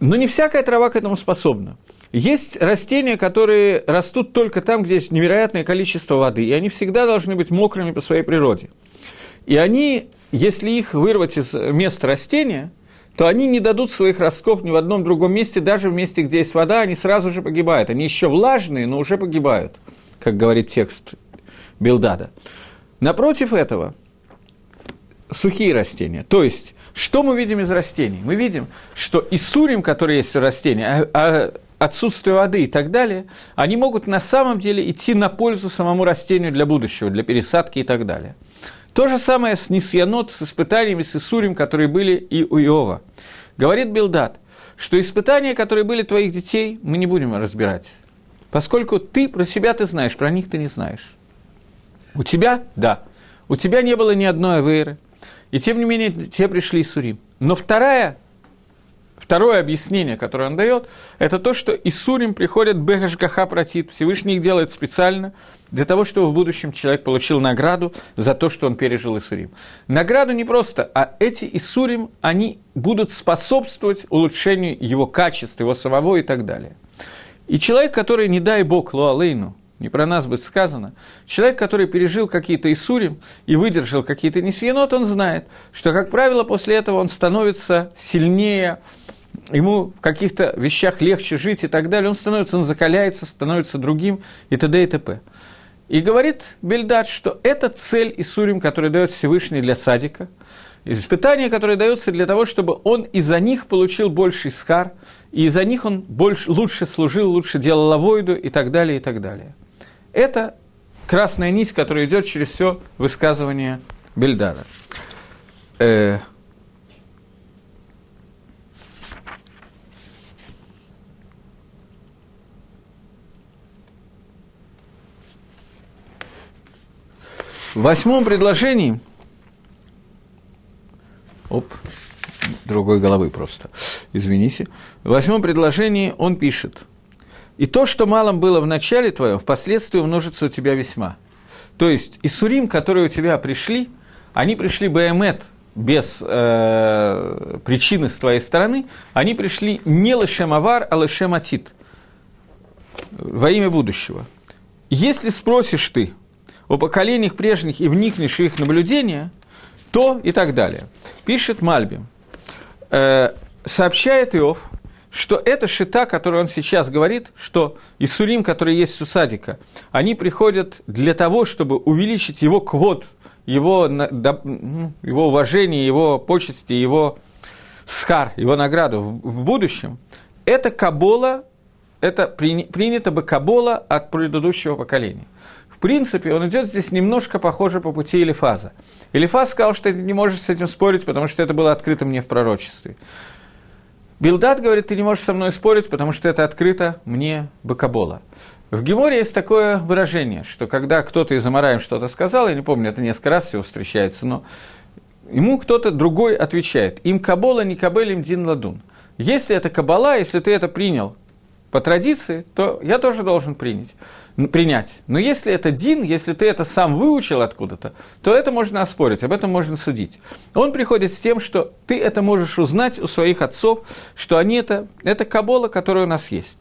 Но не всякая трава к этому способна. Есть растения, которые растут только там, где есть невероятное количество воды, и они всегда должны быть мокрыми по своей природе. И они, если их вырвать из места растения, то они не дадут своих ростков ни в одном другом месте, даже в месте, где есть вода, они сразу же погибают. Они еще влажные, но уже погибают, как говорит текст Билдада. Напротив этого, сухие растения. То есть, что мы видим из растений? Мы видим, что иссурим, которые есть у растений, а, а отсутствие воды и так далее, они могут на самом деле идти на пользу самому растению для будущего, для пересадки и так далее. То же самое с Нисьянот, с испытаниями с Исурим, которые были и у Иова. Говорит Билдат, что испытания, которые были твоих детей, мы не будем разбирать, поскольку ты про себя ты знаешь, про них ты не знаешь. У тебя – да. У тебя не было ни одной авейры – и тем не менее, те пришли из Сурим. Но вторая, второе объяснение, которое он дает, это то, что из Сурим приходят Бехашгаха протит. Всевышний их делает специально для того, чтобы в будущем человек получил награду за то, что он пережил Исурим. Награду не просто, а эти Исурим, они будут способствовать улучшению его качества, его самого и так далее. И человек, который, не дай бог, Луалейну, не про нас будет сказано. Человек, который пережил какие-то Исурим и выдержал какие-то Несьенот, он знает, что, как правило, после этого он становится сильнее, ему в каких-то вещах легче жить и так далее, он становится, он закаляется, становится другим и т.д. и т.п. И говорит Бельдад, что это цель Исурим, который дает Всевышний для садика, Испытания, которые даются для того, чтобы он из-за них получил больший скар, и из-за них он больше, лучше служил, лучше делал авойду и так далее, и так далее. Это красная нить, которая идет через все высказывание Бельдара. Э, В восьмом предложении, оп, другой головы просто, извините, в восьмом предложении он пишет, «И то, что малом было в начале твоем, впоследствии умножится у тебя весьма». То есть, Исурим, которые у тебя пришли, они пришли Баэмет без э, причины с твоей стороны, они пришли не Лешем Авар, а Лешем Атит, во имя будущего. Если спросишь ты, о поколениях прежних и вникнешь в их наблюдения, то и так далее. Пишет Мальби. Э, сообщает Иов, что это шита, которую он сейчас говорит, что Исурим, который есть у Садика, они приходят для того, чтобы увеличить его квот, его, его уважение, его почести, его скар, его награду в будущем. Это кабола, это принято бы кабола от предыдущего поколения принципе, он идет здесь немножко похоже по пути Элифаза. Элифаз сказал, что ты не можешь с этим спорить, потому что это было открыто мне в пророчестве. Билдат говорит, ты не можешь со мной спорить, потому что это открыто мне Бакабола. В Геморе есть такое выражение, что когда кто-то из Амараем что-то сказал, я не помню, это несколько раз всего встречается, но ему кто-то другой отвечает, им Кабола, не Кабель, им Дин Ладун. Если это Кабала, если ты это принял по традиции, то я тоже должен принять принять. Но если это дин, если ты это сам выучил откуда-то, то это можно оспорить, об этом можно судить. Он приходит с тем, что ты это можешь узнать у своих отцов, что они это, это кабола, которая у нас есть.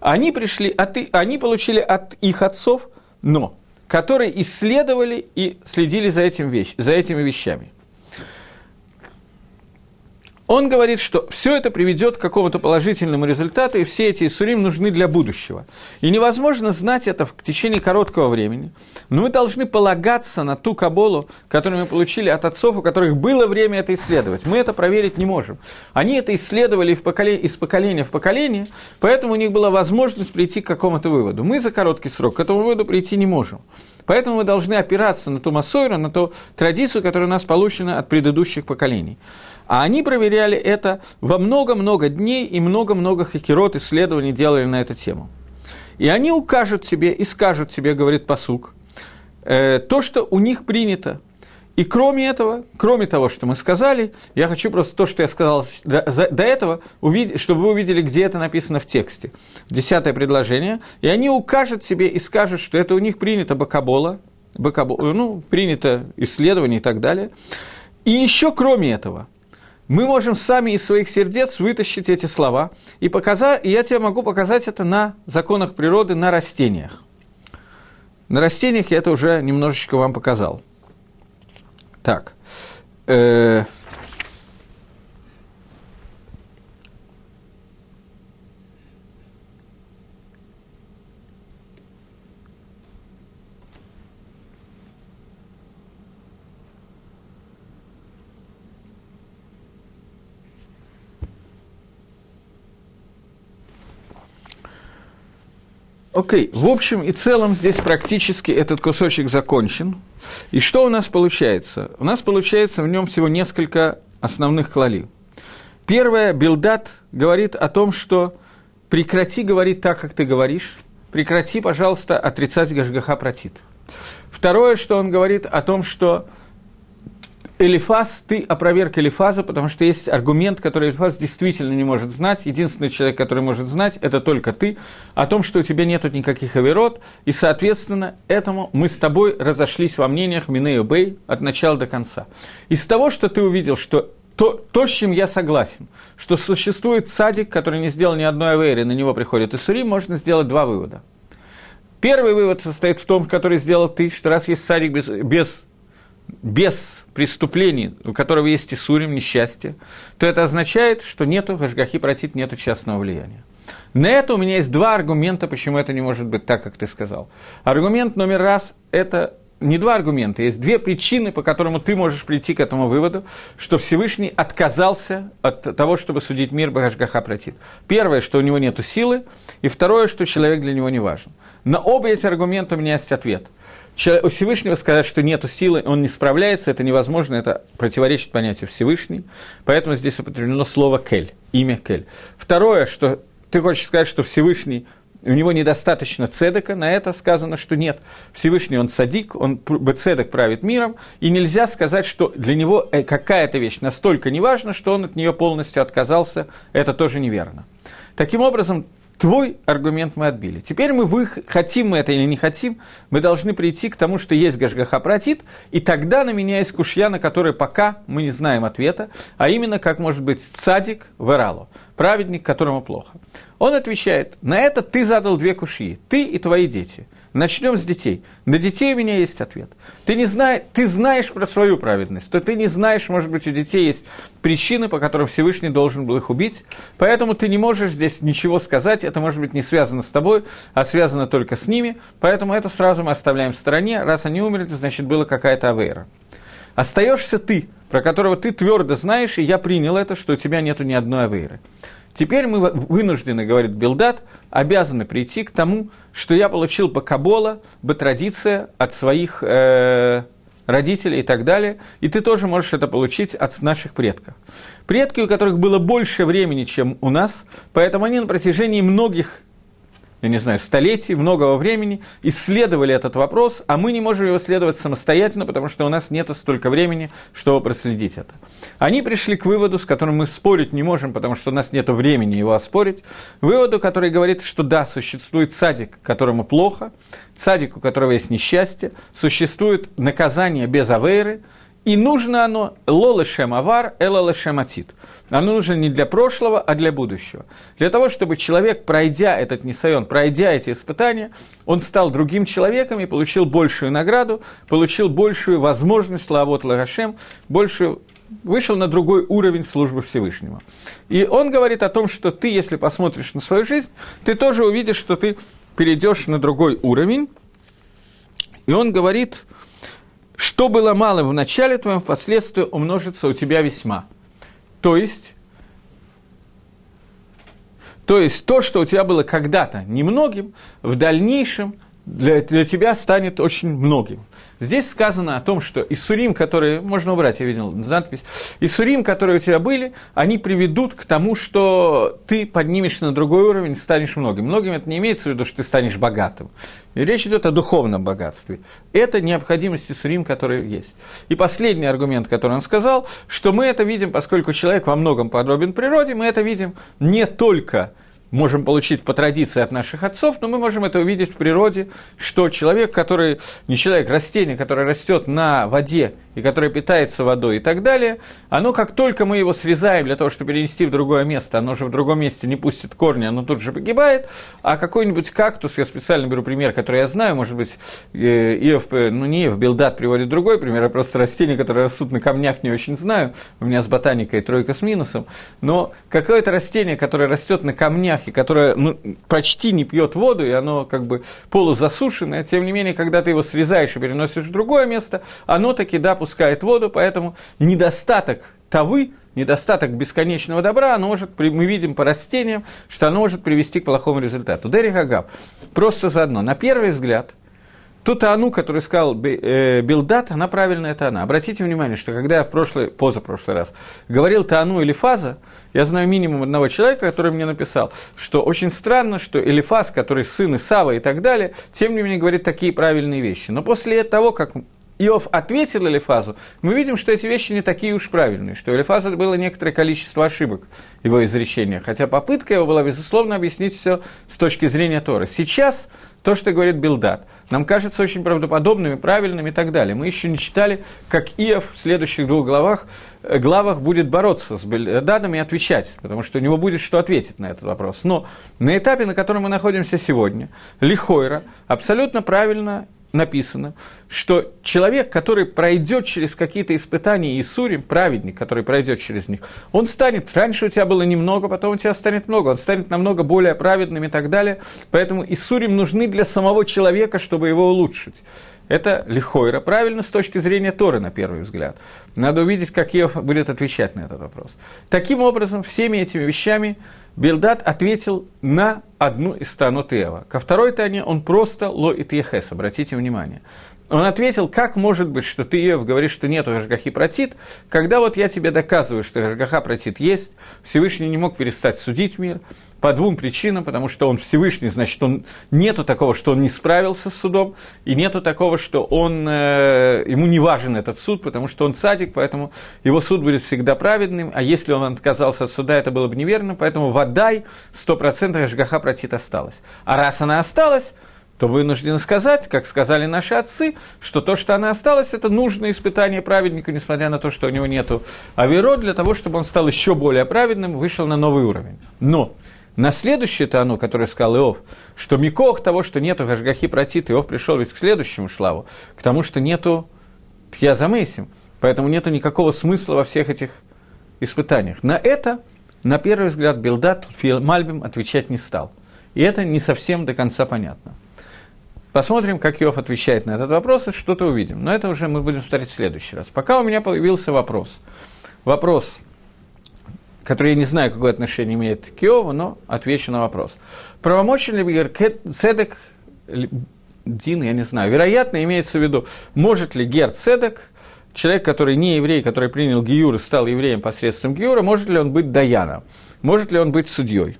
Они пришли, от, они получили от их отцов, но которые исследовали и следили за, этим вещь, за этими вещами. Он говорит, что все это приведет к какому-то положительному результату, и все эти Исурим нужны для будущего. И невозможно знать это в течение короткого времени. Но мы должны полагаться на ту каболу, которую мы получили от отцов, у которых было время это исследовать. Мы это проверить не можем. Они это исследовали в поколение, из поколения в поколение, поэтому у них была возможность прийти к какому-то выводу. Мы за короткий срок к этому выводу прийти не можем. Поэтому мы должны опираться на ту массойру, на ту традицию, которая у нас получена от предыдущих поколений. А они проверяли это во много-много дней и много-много хакерот исследований делали на эту тему. И они укажут тебе и скажут тебе, говорит посук, э, то, что у них принято. И кроме этого, кроме того, что мы сказали, я хочу просто то, что я сказал до, до этого, увидеть, чтобы вы увидели, где это написано в тексте. Десятое предложение. И они укажут себе и скажут, что это у них принято бакабола, бакабола ну, принято исследование и так далее. И еще кроме этого – мы можем сами из своих сердец вытащить эти слова, и, показать, и я тебе могу показать это на законах природы, на растениях. На растениях я это уже немножечко вам показал. Так. Э- Окей, okay. в общем и целом здесь практически этот кусочек закончен. И что у нас получается? У нас получается в нем всего несколько основных клали. Первое, Билдат говорит о том, что прекрати говорить так, как ты говоришь, прекрати, пожалуйста, отрицать Гашгаха протит. Второе, что он говорит о том, что Элифаз, ты опроверг Элифаза, потому что есть аргумент, который Элифаз действительно не может знать. Единственный человек, который может знать, это только ты, о том, что у тебя нет никаких оверот, и, соответственно, этому мы с тобой разошлись во мнениях Минею Бей от начала до конца. Из того, что ты увидел, что то, то, с чем я согласен, что существует садик, который не сделал ни одной аверы, на него приходит Исури, можно сделать два вывода. Первый вывод состоит в том, который сделал ты, что раз есть садик без, без без преступлений, у которого есть Исурим, несчастье, то это означает, что нету Гашгахи протит, нету частного влияния. На это у меня есть два аргумента, почему это не может быть так, как ты сказал. Аргумент номер раз – это не два аргумента, есть две причины, по которым ты можешь прийти к этому выводу, что Всевышний отказался от того, чтобы судить мир Багашгаха Протит. Первое, что у него нет силы, и второе, что человек для него не важен. На оба эти аргумента у меня есть ответ. У Всевышнего сказать, что нет силы, он не справляется, это невозможно, это противоречит понятию Всевышний. Поэтому здесь употреблено слово «кель», имя «кель». Второе, что ты хочешь сказать, что Всевышний у него недостаточно цедека, на это сказано, что нет. Всевышний он садик, он цедек правит миром, и нельзя сказать, что для него э, какая-то вещь настолько неважна, что он от нее полностью отказался, это тоже неверно. Таким образом, Твой аргумент мы отбили. Теперь мы, вы, хотим мы это или не хотим, мы должны прийти к тому, что есть Гашгаха и тогда на меня есть кушья, на который пока мы не знаем ответа, а именно, как может быть цадик в Эралу, праведник, которому плохо. Он отвечает, на это ты задал две кушьи, ты и твои дети – Начнем с детей. На детей у меня есть ответ. Ты, не знаешь, ты знаешь про свою праведность, то ты не знаешь, может быть, у детей есть причины, по которым Всевышний должен был их убить, поэтому ты не можешь здесь ничего сказать, это может быть не связано с тобой, а связано только с ними, поэтому это сразу мы оставляем в стороне, раз они умерли, значит, была какая-то авейра. Остаешься ты, про которого ты твердо знаешь, и я принял это, что у тебя нету ни одной авейры. Теперь мы вынуждены, говорит Билдат, обязаны прийти к тому, что я получил по Кабола, бы традиция от своих э, родителей и так далее, и ты тоже можешь это получить от наших предков. Предки, у которых было больше времени, чем у нас, поэтому они на протяжении многих я не знаю, столетий, многого времени, исследовали этот вопрос, а мы не можем его исследовать самостоятельно, потому что у нас нет столько времени, чтобы проследить это. Они пришли к выводу, с которым мы спорить не можем, потому что у нас нет времени его оспорить, выводу, который говорит, что да, существует садик, которому плохо, садик, у которого есть несчастье, существует наказание без авейры – и нужно оно лолешем авар, элолешем атит. Оно нужно не для прошлого, а для будущего. Для того, чтобы человек, пройдя этот несайон, пройдя эти испытания, он стал другим человеком и получил большую награду, получил большую возможность лавот лагашем, большую вышел на другой уровень службы Всевышнего. И он говорит о том, что ты, если посмотришь на свою жизнь, ты тоже увидишь, что ты перейдешь на другой уровень. И он говорит, что было мало в начале твоем, впоследствии умножится у тебя весьма. То есть, то есть то, что у тебя было когда-то немногим, в дальнейшем для, для тебя станет очень многим. Здесь сказано о том, что Иссурим, которые, можно убрать, я видел надпись, Иссурим, которые у тебя были, они приведут к тому, что ты поднимешься на другой уровень, станешь многим. Многим это не имеется в виду, что ты станешь богатым. И речь идет о духовном богатстве. Это необходимость Иссурим, который есть. И последний аргумент, который он сказал, что мы это видим, поскольку человек во многом подобен природе, мы это видим не только можем получить по традиции от наших отцов, но мы можем это увидеть в природе, что человек, который, не человек, растение, которое растет на воде и которое питается водой и так далее, оно, как только мы его срезаем для того, чтобы перенести в другое место, оно же в другом месте не пустит корни, оно тут же погибает, а какой-нибудь кактус, я специально беру пример, который я знаю, может быть, э, Иов, э, ну не Иов, Билдат приводит другой пример, я просто растения, которые растут на камнях, не очень знаю, у меня с ботаникой тройка с минусом, но какое-то растение, которое растет на камнях и которое ну, почти не пьет воду, и оно как бы полузасушенное, тем не менее, когда ты его срезаешь и переносишь в другое место, оно таки, да, пускает воду, поэтому недостаток тавы, недостаток бесконечного добра, оно может, мы видим по растениям, что оно может привести к плохому результату. Дерри Хагав, просто заодно, на первый взгляд, ту Таану, который сказал э, Билдат, она правильная Таана. Обратите внимание, что когда я в прошлый, позапрошлый раз говорил Таану или Фаза, я знаю минимум одного человека, который мне написал, что очень странно, что Элифаз, который сын Исава и так далее, тем не менее говорит такие правильные вещи. Но после того, как Иов ответил Элифазу, мы видим, что эти вещи не такие уж правильные, что у Элифаза было некоторое количество ошибок его изречениях, хотя попытка его была, безусловно, объяснить все с точки зрения Тора. Сейчас то, что говорит Билдат, нам кажется очень правдоподобным и правильным и так далее. Мы еще не читали, как Иов в следующих двух главах, э, главах будет бороться с Билдатом и отвечать, потому что у него будет что ответить на этот вопрос. Но на этапе, на котором мы находимся сегодня, Лихойра абсолютно правильно написано, что человек, который пройдет через какие-то испытания и сурим, праведник, который пройдет через них, он станет, раньше у тебя было немного, потом у тебя станет много, он станет намного более праведным и так далее. Поэтому Иссурим нужны для самого человека, чтобы его улучшить. Это лихойра, правильно с точки зрения Торы, на первый взгляд. Надо увидеть, как Иов будет отвечать на этот вопрос. Таким образом, всеми этими вещами Бельдат ответил на одну из станот Иова. Ко второй тане он просто ло и тьехес, обратите внимание. Он ответил, как может быть, что ты, Иов, говоришь, что нету Гашгахи протит, когда вот я тебе доказываю, что Гашгаха протит есть, Всевышний не мог перестать судить мир, по двум причинам, потому что он Всевышний, значит, он, нету такого, что он не справился с судом, и нету такого, что он, э, ему не важен этот суд, потому что он цадик, поэтому его суд будет всегда праведным, а если он отказался от суда, это было бы неверно, поэтому водай 100% Ашгаха протит осталась. А раз она осталась, то вынуждены сказать, как сказали наши отцы, что то, что она осталась, это нужное испытание праведнику, несмотря на то, что у него нету аверо, для того, чтобы он стал еще более праведным, вышел на новый уровень. Но на следующее то оно, которое сказал Иов, что Микох того, что нету Гашгахи протит, Иов пришел ведь к следующему шлаву, к тому, что нету Пьязамейсим, поэтому нету никакого смысла во всех этих испытаниях. На это, на первый взгляд, Билдат Мальбим отвечать не стал. И это не совсем до конца понятно. Посмотрим, как Иов отвечает на этот вопрос, и что-то увидим. Но это уже мы будем смотреть в следующий раз. Пока у меня появился вопрос. Вопрос, который я не знаю, какое отношение имеет к Иову, но отвечу на вопрос. Правомочен ли Цедек Дин, я не знаю, вероятно, имеется в виду, может ли Гер Цедек, человек, который не еврей, который принял Гиюр и стал евреем посредством Гиюра, может ли он быть Даяна, может ли он быть судьей?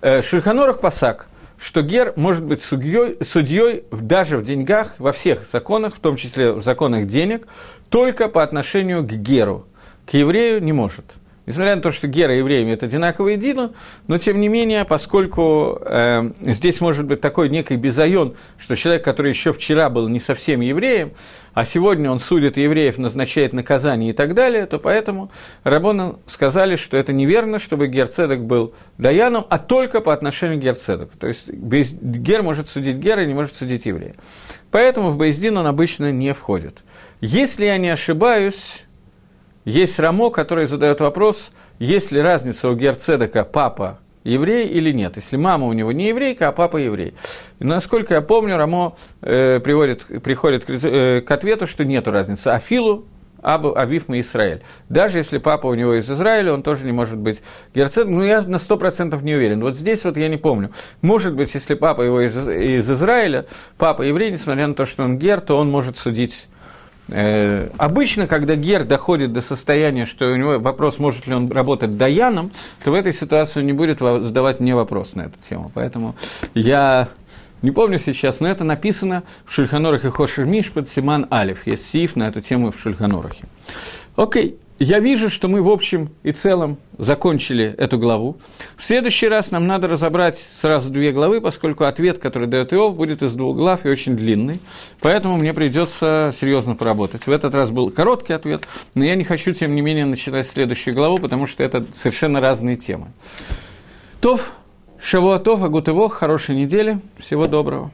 Э, Шульханорах Пасак, что Гер может быть судьей, судьей даже в деньгах, во всех законах, в том числе в законах денег, только по отношению к Геру. К еврею не может – Несмотря на то, что гера и евреи имеют одинаковые дину, но тем не менее, поскольку э, здесь может быть такой некий безайон, что человек, который еще вчера был не совсем евреем, а сегодня он судит евреев, назначает наказание и так далее, то поэтому Рабоны сказали, что это неверно, чтобы Герцедок был Даяном, а только по отношению к Герцедоку. То есть Гер может судить Гера не может судить еврея. Поэтому в Бейздин он обычно не входит. Если я не ошибаюсь, есть Рамо, который задает вопрос, есть ли разница у Герцедека папа еврей или нет, если мама у него не еврейка, а папа еврей. И насколько я помню, Рамо э, приводит, приходит к, э, к ответу, что нет разницы. Афилу Абу Авив Израиль. Даже если папа у него из Израиля, он тоже не может быть герцогом. Ну, я на сто процентов не уверен. Вот здесь вот я не помню. Может быть, если папа его из, из Израиля, папа еврей, несмотря на то, что он гер, то он может судить обычно, когда гер доходит до состояния, что у него вопрос, может ли он работать даяном, то в этой ситуации он не будет задавать мне вопрос на эту тему. Поэтому я не помню сейчас, но это написано в Шульханорах и Хошер Мишпад Симан Алиф. Есть сиф на эту тему в Шульханорахе. Окей, я вижу, что мы в общем и целом закончили эту главу. В следующий раз нам надо разобрать сразу две главы, поскольку ответ, который дает Иов, будет из двух глав и очень длинный. Поэтому мне придется серьезно поработать. В этот раз был короткий ответ, но я не хочу, тем не менее, начинать следующую главу, потому что это совершенно разные темы. Тов, Шавуатов, Агутывох, хорошей недели, всего доброго.